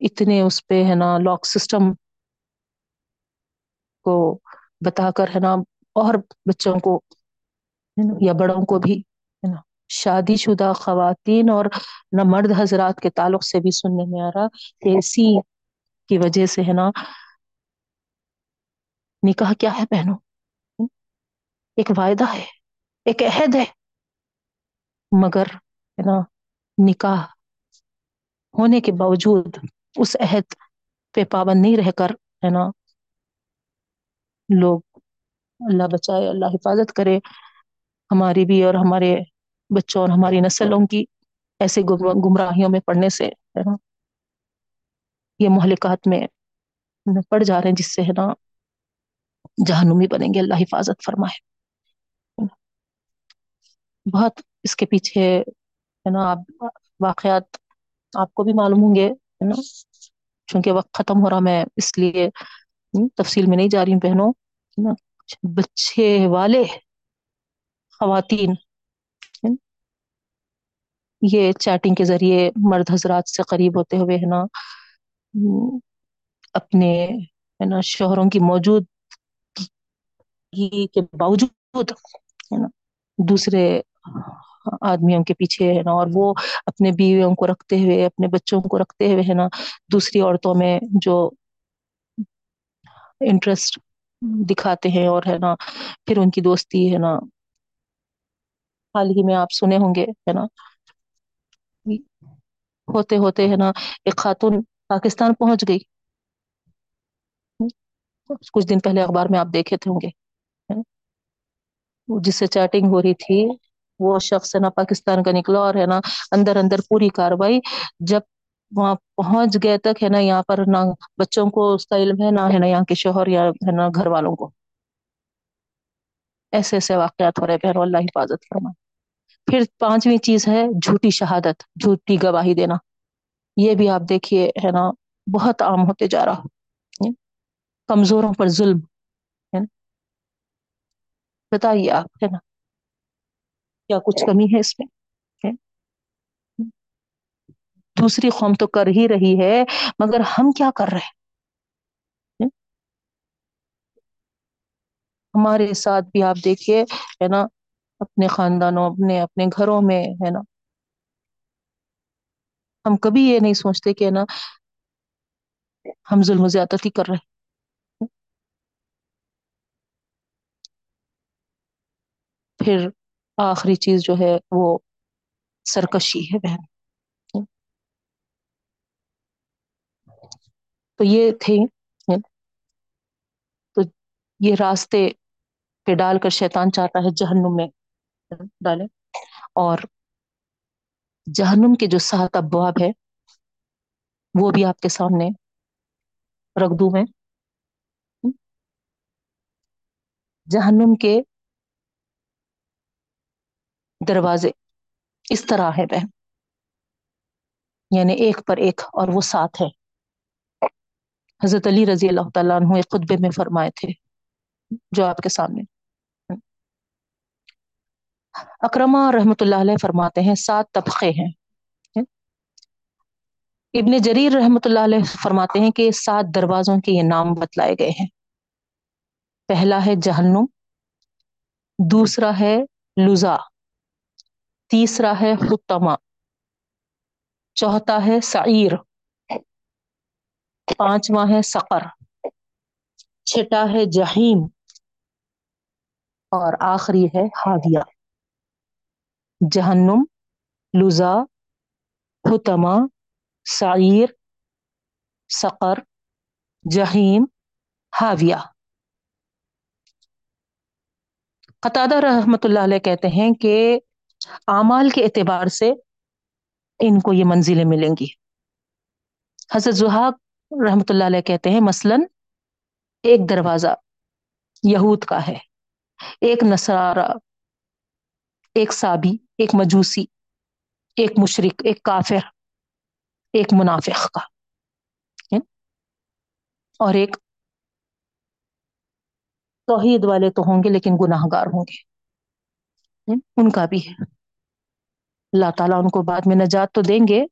اتنے اس پہ ہے نا لاک سسٹم کو بتا کر ہے نا، اور بچوں کو یا بڑوں کو بھی ہے نا، شادی شدہ خواتین اور نہ مرد حضرات کے تعلق سے بھی سننے میں آ رہا کہ اسی کی وجہ سے ہے نا، نکاح کیا ہے پہنو ایک وعدہ ہے، ایک عہد ہے، مگر ہے نا نکاح ہونے کے باوجود اس عہد پہ پابند نہیں رہ کر، ہے نا، لوگ اللہ بچائے، اللہ حفاظت کرے، ہماری بھی اور ہمارے بچوں اور ہماری نسلوں کی ایسے گمراہیوں میں پڑھنے سے، ہے نا، یہ مہلکات میں پڑ جا رہے ہیں، جس سے، ہے نا، جہنمی بنیں گے۔ اللہ حفاظت فرمائے۔ بہت اس کے پیچھے ہے نا؟ آپ واقعات آپ کو بھی معلوم ہوں گے، ہے نا؟ چونکہ وقت ختم ہو رہا میں اس لیے تفصیل میں نہیں جا رہی ہوں بہنوں بچے والے خواتین یہ چیٹنگ کے ذریعے مرد حضرات سے قریب ہوتے ہوئے، ہے نا؟ اپنے، ہے نا، شوہروں کی موجود کے باوجود، ہے نا؟ دوسرے آدمیوں کے پیچھے ہے نا، اور وہ اپنے بیویوں کو رکھتے ہوئے، اپنے بچوں کو رکھتے ہوئے ہے نا، دوسری عورتوں میں جو انٹرسٹ دکھاتے ہیں اور ہے نا، پھر ان کی دوستی ہے نا۔ حال ہی میں آپ سنے ہوں گے، ہے نا۔ ہوتے ہوتے ہے نا، ایک خاتون پاکستان پہنچ گئی۔ کچھ دن پہلے اخبار میں آپ دیکھے تھے ہوں گے۔ جس سے چیٹنگ ہو رہی تھی وہ شخص ہے نا پاکستان کا نکلا اور ہے نا، اندر اندر پوری کاروائی جب وہاں پہنچ گئے تک ہے نا، یہاں پر نہ بچوں کو اس کا علم ہے نہ ہے نا یہاں کے شوہر یا ہے نا گھر والوں کو۔ ایسے ایسے واقعات ہو رہے بہن، اللہ حفاظت فرما پھر پانچویں چیز ہے جھوٹی شہادت، جھوٹی گواہی دینا۔ یہ بھی آپ دیکھیے ہے نا، بہت عام ہوتے جا رہا۔ کمزوروں پر ظلم۔ ہے بتائیے آپ ہے نا۔ کیا کچھ کمی ہے اس میں؟ دوسری قوم تو کر ہی رہی ہے، مگر ہم کیا کر رہے ہمارے ساتھ بھی آپ دیکھیے، ہے نا، اپنے خاندانوں، اپنے اپنے گھروں میں، ہے نا۔ ہم کبھی یہ نہیں سوچتے کہ نا، ہم ظلم و زیادتی کر رہے پھر آخری چیز جو ہے وہ سرکشی ہے بہن۔ تو یہ تھے۔ تو یہ راستے پہ ڈال کر شیطان چاہتا ہے جہنم میں ڈالے۔ اور جہنم کے جو سات ابواب ہے وہ بھی آپ کے سامنے رکھ دوں میں۔ جہنم کے دروازے اس طرح ہے بہن۔ یعنی ایک پر ایک اور وہ ساتھ ہے۔ حضرت علی رضی اللہ تعالیٰ عنہ ایک خطبے میں فرمائے تھے۔ جو آپ کے سامنے۔ اکرما رحمت اللہ علیہ فرماتے ہیں، سات طبقے ہیں۔ ابن جریر رحمت اللہ علیہ فرماتے ہیں کہ سات دروازوں کے یہ نام بتلائے گئے ہیں۔ پہلا ہے جہنم، دوسرا ہے لزا تیسرا ہے حتما چوتھا ہے سعیر، پانچواں ہے سقر، چھٹا ہے جہیم اور آخری ہے ہادیہ۔ جہنم، لزا حتما سعیر، سقر جہیم ہاویہ قطادہ رحمت اللہ علیہ کہتے ہیں کہ اعمال کے اعتبار سے ان کو یہ منزلیں ملیں گی۔ حضرت زحاق رحمت اللہ علیہ کہتے ہیں، مثلا ایک دروازہ یہود کا ہے، ایک نصارہ، ایک سابی ایک مجوسی، ایک مشرق ایک کافر، ایک منافق کا۔ یعنی اور ایک توحید والے تو ہوں گے لیکن گناہ گار ہوں گے۔ یعنی ان کا بھی ہے۔ اللہ تعالیٰ ان کو بعد میں نجات تو دیں گے،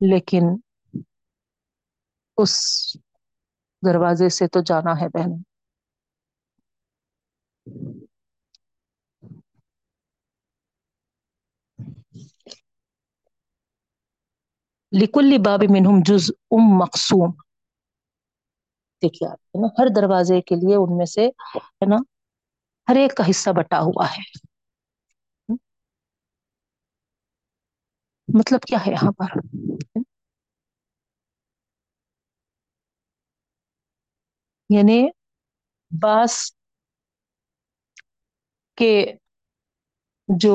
لیکن اس دروازے سے تو جانا ہے بہن۔ لکل باب منہم جز ام مقصوم دیکھیے آپ، ہے نا، ہر دروازے کے لیے ان میں سے، ہے نا، ہر ایک کا حصہ بٹا ہوا ہے۔ مطلب کیا ہے یہاں پر؟ یعنی باس کے جو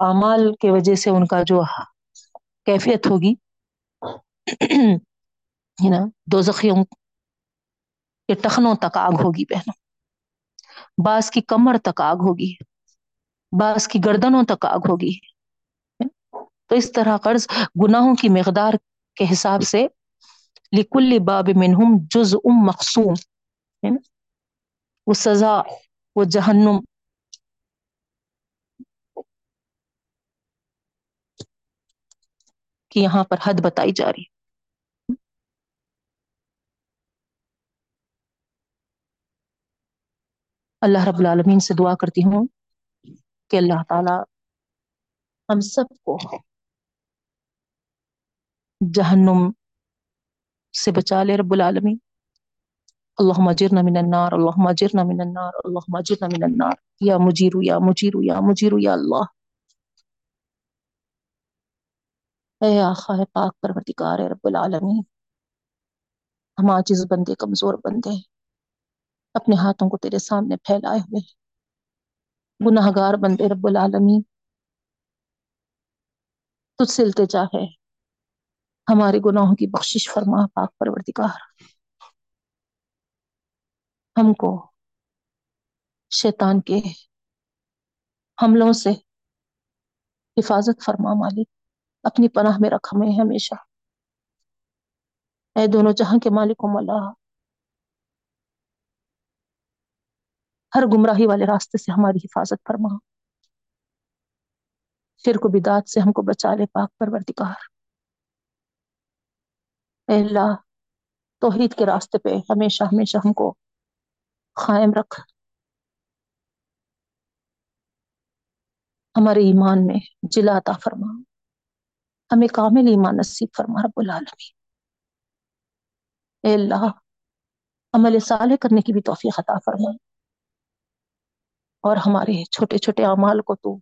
اعمال کی وجہ سے ان کا جو کیفیت ہوگی، ہے نا دو زخیوں کے ٹخنوں تک آگ ہوگی بہنوں۔ بعض کی کمر تک آگ ہوگی بعض کی گردنوں تک آگ ہوگی۔ تو اس طرح قرض گناہوں کی مقدار کے حساب سے لکل باب منہم جز ام مقصوم ہے نا؟ وہ سزا، وہ جہنم۔ کی یہاں پر حد بتائی جا رہی اللہ رب العالمین سے دعا کرتی ہوں کہ اللہ تعالی ہم سب کو جہنم سے بچا لے رب العالمین۔ اللهم اجرنا من النار اللهم اجرنا من النار اللهم اجرنا من النار۔ یا مجیر یا مجیر یا مجیر یا اللہ۔ اے آقا پاک پروردگار رب العالمین۔ ہم عاجز بندے، کمزور بندے، اپنے ہاتھوں کو تیرے سامنے پھیلائے ہوئے گناہ گار بندے، رب العالمین۔ تجھ سے التجا ہے۔ ہمارے گناہوں کی بخشش فرما پاک پروردگار۔ ہم کو شیطان کے حملوں سے حفاظت فرما مالک، اپنی پناہ میں رکھ ہمیں ہمیشہ۔ اے دونوں جہاں کے مالک و مولا، ہر گمراہی والے راستے سے ہماری حفاظت فرما۔ شرک و بدات سے ہم کو بچا لے پاک پروردگار۔ اے اللہ، توحید کے راستے پہ ہمیشہ ہمیشہ ہم کو قائم رکھ۔ ہمارے ایمان میں جلا عطا فرما۔ ہمیں کامل ایمان نصیب فرما، رب العالمین۔ اے اللہ، عمل صالح کرنے کی بھی توفیق عطا فرما۔ اور ہمارے چھوٹے چھوٹے اعمال کو تو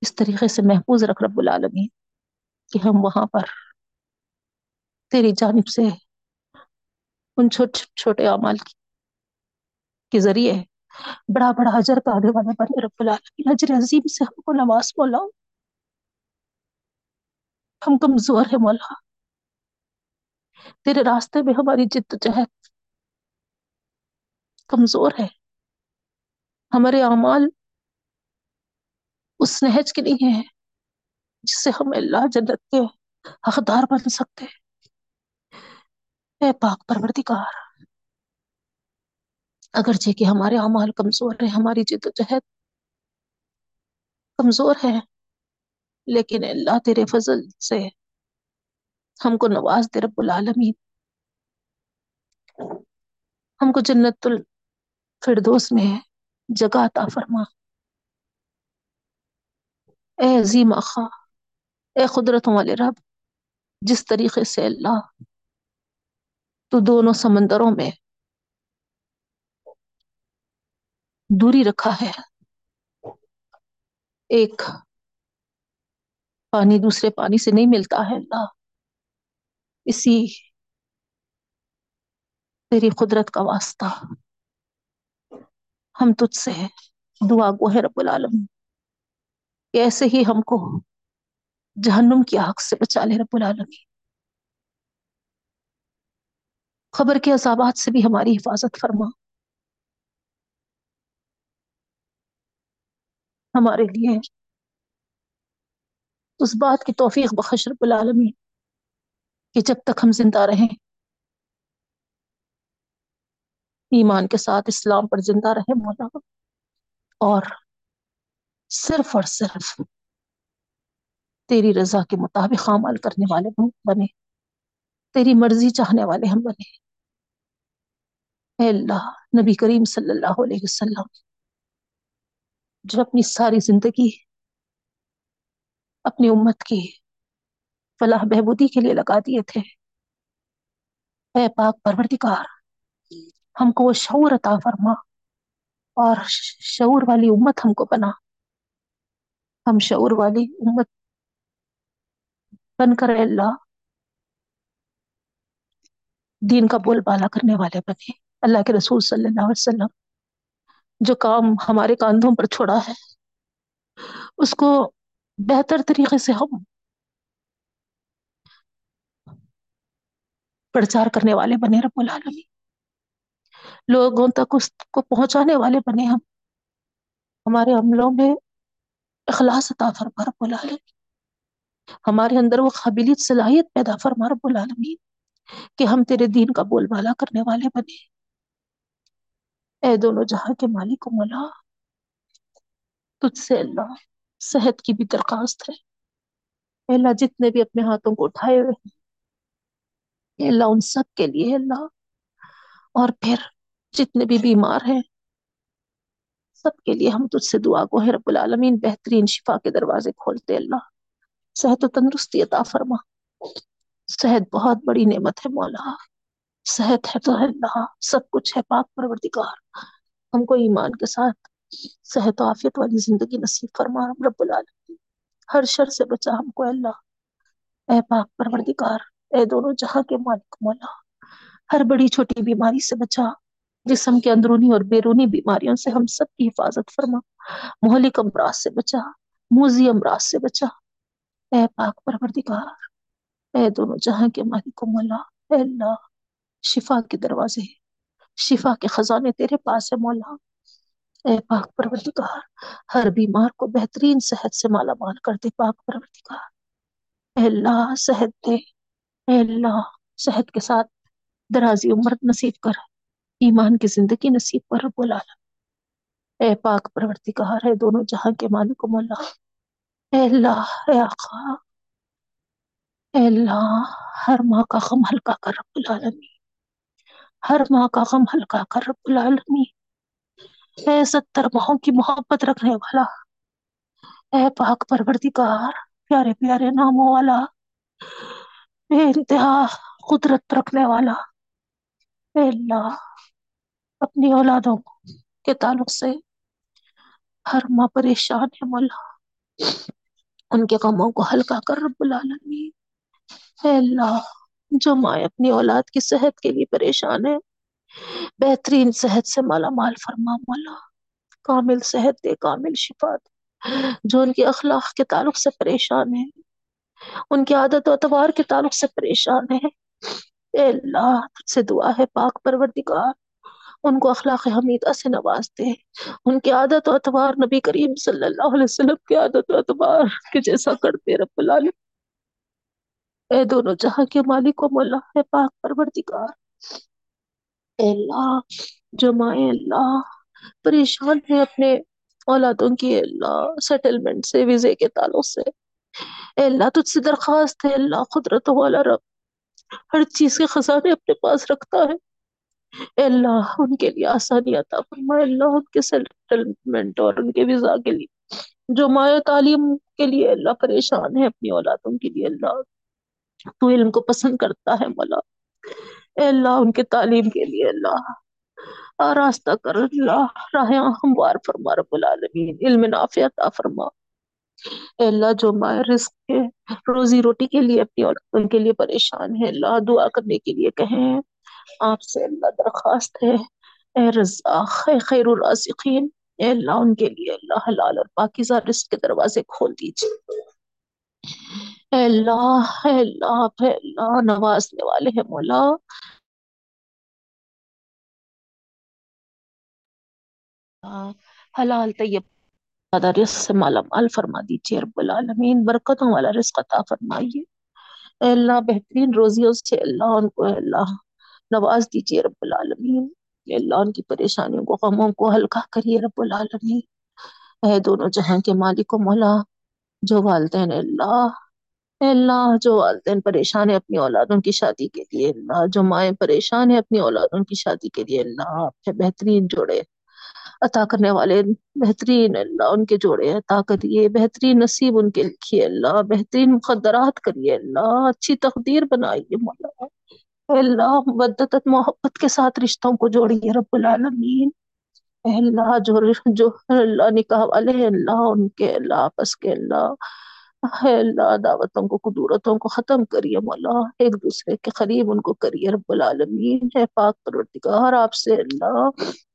اس طریقے سے محفوظ رکھ، رب العالمین، کہ ہم وہاں پر تیری جانب سے ان چھوٹے چھوٹے اعمال کی کے ذریعے بڑا بڑا اجر پانے والے بنے، رب العالمین۔ اجر عظیم سے ہم کو نواز مولا۔ ہم کمزور ہے مولا۔ تیرے راستے میں ہماری جد جہد کمزور ہے۔ ہمارے اعمال اس نہج کے نہیں ہے جس سے ہم اللہ جنت کے حقدار بن سکتے اے پاک پروردگار۔ اگرچہ کہ ہمارے اعمال کمزور ہیں، ہماری جد و جہد کمزور ہے، لیکن اللہ تیرے فضل سے ہم کو نواز دے رب العالمین۔ ہم کو جنت الفردوس میں جگہ عطا فرما۔ اے عظیم آخا اے قدرتوں والے رب، جس طریقے سے اللہ تو دونوں سمندروں میں دوری رکھا ہے۔ ایک پانی دوسرے پانی سے نہیں ملتا ہے۔ اللہ، اسی تیری قدرت کا واسطہ۔ ہم تجھ سے دعا گو ہے رب العالم ایسے ہی ہم کو جہنم کی آگ سے بچا لے رب العالمین۔ خبر کے عذابات سے بھی ہماری حفاظت فرما۔ ہمارے لیے۔ اس بات کی توفیق بخش رب العالمین کہ جب تک ہم زندہ رہیں، ایمان کے ساتھ اسلام پر زندہ رہے مولا۔ اور صرف اور صرف تیری رضا کے مطابق عمل کرنے والے بنے تیری مرضی چاہنے والے ہم بنے اے اللہ، نبی کریم صلی اللہ علیہ وسلم، جو اپنی ساری زندگی اپنی امت کی فلاح بہبودی کے لیے لگا دیے تھے۔ اے پاک پروردگار، ہم کو وہ شعور عطا فرما اور شعور والی امت ہم کو بنا۔ ہم شعور والی امت بن کر اللہ دین کا بول بالا کرنے والے بنے۔ اللہ کے رسول صلی اللہ علیہ وسلم جو کام ہمارے کاندھوں پر چھوڑا ہے، اس کو بہتر طریقے سے ہم پرچار کرنے والے بنے رب العالمین۔ لوگوں تک اس کو پہنچانے والے بنے ہم۔ ہمارے عملوں میں اخلاص عطا فرما رب العالمین۔ ہمارے اندر وہ قابلیت صلاحیت پیدا فرما رب العالمین۔ کہ ہم تیرے دین کا بول بالا کرنے والے بنے۔ اے دونوں جہاں کے مالک و مولا تجھ سے اللہ صحت کی بھی درخواست ہے۔ اے اللہ، جتنے بھی اپنے ہاتھوں کو اٹھائے ہوئے ہیں، اے اللہ، ان سب کے لیے اللہ۔ اور پھر جتنے بھی بیمار ہیں، سب کے لیے ہم تجھ سے دعا کو ہے رب العالمین۔ بہترین شفا کے دروازے کھولتے اللہ۔ صحت و تندرستی عطا فرما۔ صحت بہت بڑی نعمت ہے مولا۔ صحت ہے تو اللہ، سب کچھ ہے پاک پروردگار۔ ہم کو ایمان کے ساتھ صحت و عافیت والی زندگی نصیب فرما، رب العالمین۔ ہر شر سے بچا ہم کو اللہ، اے پاک پروردگار، اے دونوں جہاں کے مالک مولا۔ ہر بڑی چھوٹی بیماری سے بچا، جسم کے اندرونی اور بیرونی بیماریوں سے ہم سب کی حفاظت فرما۔ مہلک امراض سے بچا، موزی امراض سے بچا۔ اے پاک پروردگار اے دونوں جہاں کے مالک مولا، اے اللہ، شفا کے دروازے، شفا کے خزانے تیرے پاس ہے مولا۔ اے پاک پروردگار، ہر بیمار کو بہترین صحت سے مالا مال کر دے پاک پروردگار۔ اے اللہ، صحت دے۔ اے اللہ، صحت کے ساتھ درازی عمر نصیب کر۔ ایمان کی زندگی نصیب پر رب العالمین۔ اے پاک پروردگار ہے دونوں جہاں کے مالک و مولا۔ اے اللہ، اے آقا اے اللہ، ہر ماں کا غم ہلکا کر رب العالمین۔ ہر ماں کا غم ہلکا کر رب العالمین۔ اے ستر ماہوں کی محبت رکھنے والا، اے پاک پروردگار، پیارے پیارے ناموں والا، بے انتہا قدرت رکھنے والا۔ اے اللہ، اپنی اولادوں کے تعلق سے ہر ماں پریشان ہے مولا۔ ان کے غموں کو ہلکا کر رب العالمین۔ اے اللہ، جو مائیں اپنی اولاد کی صحت کے لیے پریشان ہے بہترین صحت سے مالا مال فرما مولا، کامل صحت دے، کامل شفا دے۔ جو ان کے اخلاق کے تعلق سے پریشان ہے ان کی عادت و اتوار کے تعلق سے پریشان ہے اے اللہ، تجھ سے دعا ہے پاک پروردگار۔ ان کو اخلاق حمیدہ سے نواز دے۔ ان کی عادت و اتوار نبی کریم صلی اللہ علیہ وسلم کی عادت و اتوار کے جیسا کرتے رب العالمین۔ اے دونوں جہاں کے مالک و مولا ہے پاک پروردگار۔ اے اللہ، جو مائیں اللہ، پریشان ہے اپنے اولادوں کی اللہ سیٹلمنٹ سے، ویزے کے تعلق سے۔ اے اللہ، تجھ سے درخواست ہے اللہ قدرت والا رب۔ ہر چیز کے خزانے اپنے پاس رکھتا ہے۔ اے اللہ، ان کے لیے آسانی عطا فرما۔ اے اللہ، ان کے سیٹلمنٹ اور ان کے ویزا کے لیے۔ جو مائع تعلیم کے لیے اللہ، پریشان ہے اپنی اولادوں کے لیے اللہ۔ تو علم کو پسند کرتا ہے مولا۔ اے اللہ، ان کے تعلیم کے لیے اللہ۔ راستہ کر اللہ۔ راہ ہموار فرما، رب العالمین۔ علم نافع عطا فرما۔ اے اللہ، جو مائر رزق ہے روزی روٹی کے لیے، اپنی اولاد ان کے لیے پریشان ہے، اللہ، دعا کرنے کے لیے کہیں۔ آپ سے اللہ درخواست ہے۔ اے رزاق، اے خیر الرازقین۔ اے اللہ، ان کے لیے اللہ حلال اور پاکیزہ رزق کے دروازے کھول دیجیے اے اللہ اے اللہ اے اللہ، نوازنے والے ہیں مولا۔ حلال، طیب، زیادہ رزق سے مالا مال فرما دیجیے رب العالمین، برکتوں والا رزق عطا فرمائیے۔ اے اللہ، بہترین روزیوں سے اللہ، ان کو اے اللہ نواز دیجیے رب العالمین۔ اے اللہ، ان کی پریشانیوں کو، غموں کو ہلکا کریے رب العالمین۔ اے دونوں جہاں کے مالک و مولا، جو والدین اللہ اے اللہ جو والدین پریشان ہے اپنی اولادوں کی شادی کے لیے، اللہ جو مائیں پریشان ہے اپنی اولادوں کی شادی کے لیے، اللہ آپ کے بہترین جوڑے عطا کرنے والے بہترین، اللہ ان کے جوڑے عطا کریے، بہترین نصیب ان کے لکھیے، اللہ بہترین مقدرات کریے، اللہ اچھی تقدیر بنائیے مولا اے اللہ مدت محبت کے ساتھ رشتوں کو جوڑیے رب العالمین۔ اے اللہ، جو جو اللہ نکاح والے اللہ ان کے، اللہ آپس کے، اللہ اے اللہ دعوتوں کو قدورتوں کو ختم کریے مولا۔ ایک دوسرے کے قریب ان کو کریے رب العالمین۔ اے پاک پروردگار، آپ سے اللہ،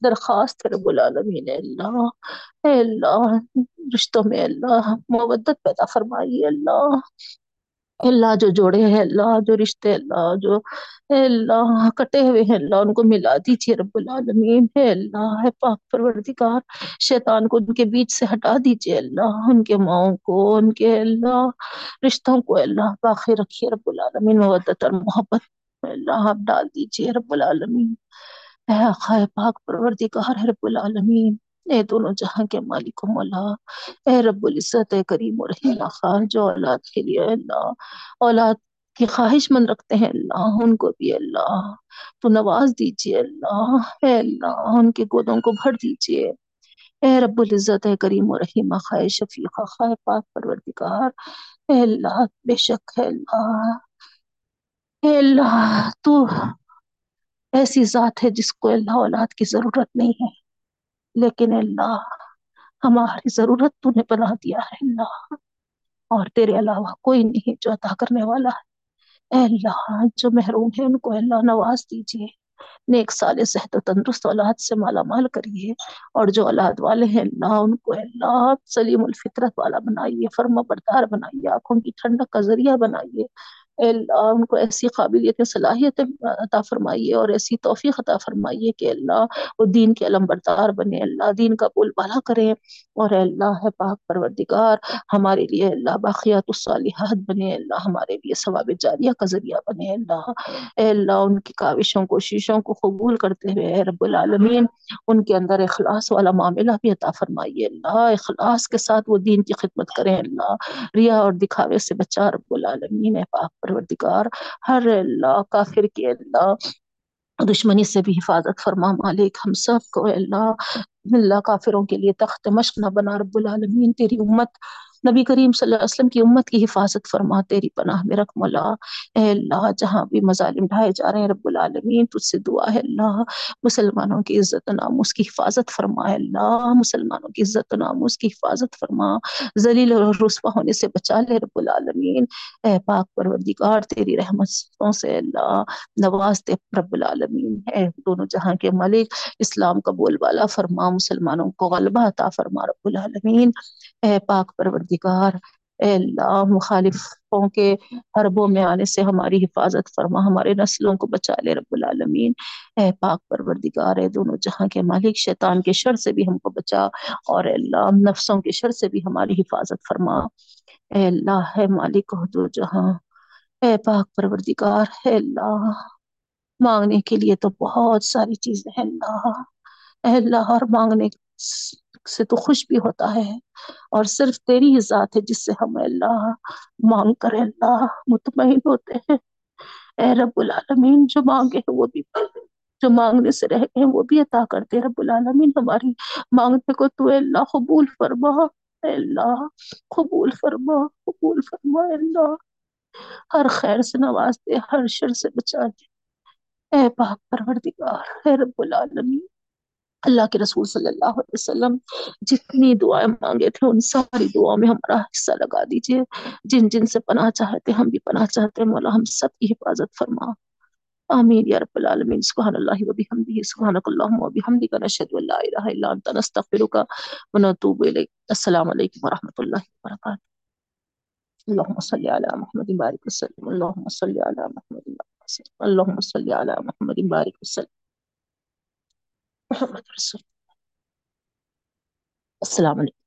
درخواست ہے رب العالمین، اے اللہ۔ اے اللہ، رشتوں میں اللہ مبت پیدا فرمائیے، اللہ۔ اللہ جو جوڑے ہیں، اللہ جو رشتے، اللہ جو اللہ کٹے ہوئے ہیں، اللہ ان کو ملا دیجیے رب العالمین۔ اے اللہ، ہے پاک پروردگار۔ شیطان کو ان کے بیچ سے ہٹا دیجیے اللہ ان کے ماؤں کو، ان کے اللہ رشتوں کو، اللہ باقی رکھیے رب العالمین۔ مودت اور محبت۔ اللہ، آپ ڈال دیجیے رب العالمین۔ اے آقا پاک پروردگار، ہے رب العالمین۔ اے دونوں جہاں کے مالک و مولا، اے رب العزت، اے کریم و رحیم آقا جو اولاد کے لیے اللہ، اولاد کی خواہش مند رکھتے ہیں اللہ، ان کو بھی اللہ، تو نواز دیجیے اللہ، اے اللہ، ان کے گودوں کو بھر دیجیے اے رب العزت، اے کریم و رحیم آقا اے شفیق پاک پروردگار، اے اللہ، بے شک ہے اللہ۔ اے اللہ، تو ایسی ذات ہے جس کو اللہ اولاد کی ضرورت نہیں ہے۔ لیکن اللہ ہماری ضرورت تو نے بنا دیا ہے اللہ۔ اور تیرے علاوہ کوئی نہیں جو عطا کرنے والا ہے۔ اے اللہ، جو محروم ہے ان کو اللہ نواز دیجیے نیک سال صحت و تندرست اولاد سے مالا مال کریے۔ اور جو اولاد والے ہیں اللہ، ان کو اللہ سلیم الفطرت والا بنائیے، فرما بردار بنائیے، آنکھوں کی ٹھنڈک کا ذریعہ بنائیے۔ اللہ ان کو ایسی قابلیت صلاحیت عطا فرمائیے اور ایسی توفیق عطا فرمائیے کہ اللہ وہ دین کے علم بردار بنے، اللہ دین کا بول بالا کریں اور اللہ ہے پاک پروردگار، ہمارے لیے اللہ باقیات الصالحات بنے، اللہ ہمارے لیے ثواب جاریہ کا ذریعہ بنے، اللہ، اے اللہ، ان کی کاوشوں، کوششوں کو قبول کرتے ہوئے، اے رب العالمین، ان کے اندر اخلاص والا معاملہ بھی عطا فرمائیے، اللہ، اخلاص کے ساتھ وہ دین کی خدمت کریں، اللہ، ریا اور دکھاوے سے بچا، رب العالمین، اے پاک پروردگار، ہر اللہ کافر کے اللہ۔ دشمنی سے بھی حفاظت فرما مالک، ہم سب کو اللہ اللہ کافروں کے لیے تخت مشق نہ بنا، رب العالمین، تیری امت نبی کریم صلی اللہ علیہ وسلم کی امت کی حفاظت فرما، تیری پناہ میں رکھ مولا اے اللہ، جہاں بھی مظالم ڈھائے جا رہے ہیں، رب العالمین، تجھ سے دعا ہے اللہ۔ مسلمانوں کی عزت و ناموس کی حفاظت فرما ہے اللہ۔ مسلمانوں کی عزت و ناموس کی حفاظت فرما۔ ذلیل اور رسوا ہونے سے بچا لے رب العالمین۔ اے پاک پروردگار، تیری رحمتوں سے اللہ نواز دے رب العالمین۔ اے دونوں جہاں کے ملک، اسلام کا بول بالا فرما، مسلمانوں کو غلبہ عطا فرما رب العالمین۔ اے پاک پروردگار اے اللہ مخالفوں کے حربوں میں آنے سے ہماری حفاظت فرما، ہمارے نسلوں کو بچا لے رب العالمین۔ اے پاک پروردگار، اے دونوں جہاں کے مالک، شیطان کے شر سے بھی ہم کو بچا، اور اے اللہ، نفسوں کے شر سے بھی ہماری حفاظت فرما۔ اے اللہ ہے مالک دو جہاں۔ اے پاک پروردگار، اے اللہ، مانگنے کے لیے تو بہت ساری چیزیں ہیں۔ اللہ، اے اللہ، اور مانگنے سے تو خوش بھی ہوتا ہے۔ اور صرف تیری ہی ذات ہے جس سے ہم اللہ مانگ کر اللہ مطمئن ہوتے ہیں۔ اے رب العالمین، جو مانگے ہیں وہ بھی جو مانگنے سے رہ گئے ہیں وہ بھی عطا کرتے رب العالمین، ہماری مانگنے کو تو اے اللہ قبول فرما۔ اے اللہ قبول فرما قبول فرما اے اللہ۔ ہر خیر سے نواز دے ہر شر سے بچا دے اے پاک پروردگار، اے رب العالمین۔ اللہ کے رسول صلی اللہ علیہ وسلم جتنی دعائیں مانگے تھے، ان ساری دعاؤں میں ہمارا حصہ لگا دیجیے۔ جن جن سے پناہ چاہتے، ہم بھی پناہ چاہتے ہیں۔ مولا ہم سب کی حفاظت فرما۔ آمین یا رب العالمین۔ سبحان اللہ و بحمدہ۔ سبحانک اللہم و بحمدک۔ نشہد ان لا الہ الا انت۔ نستغفرک و نتوب الیک۔ السلام علیکم ورحمۃ اللہ وبرکاتہ۔ اللهم صل على محمد بارك وسلم۔ اللهم صل على محمد بارك وسلم۔ اللهم صل على محمد بارك وسلم۔ محمد رسول. السلام علیکم.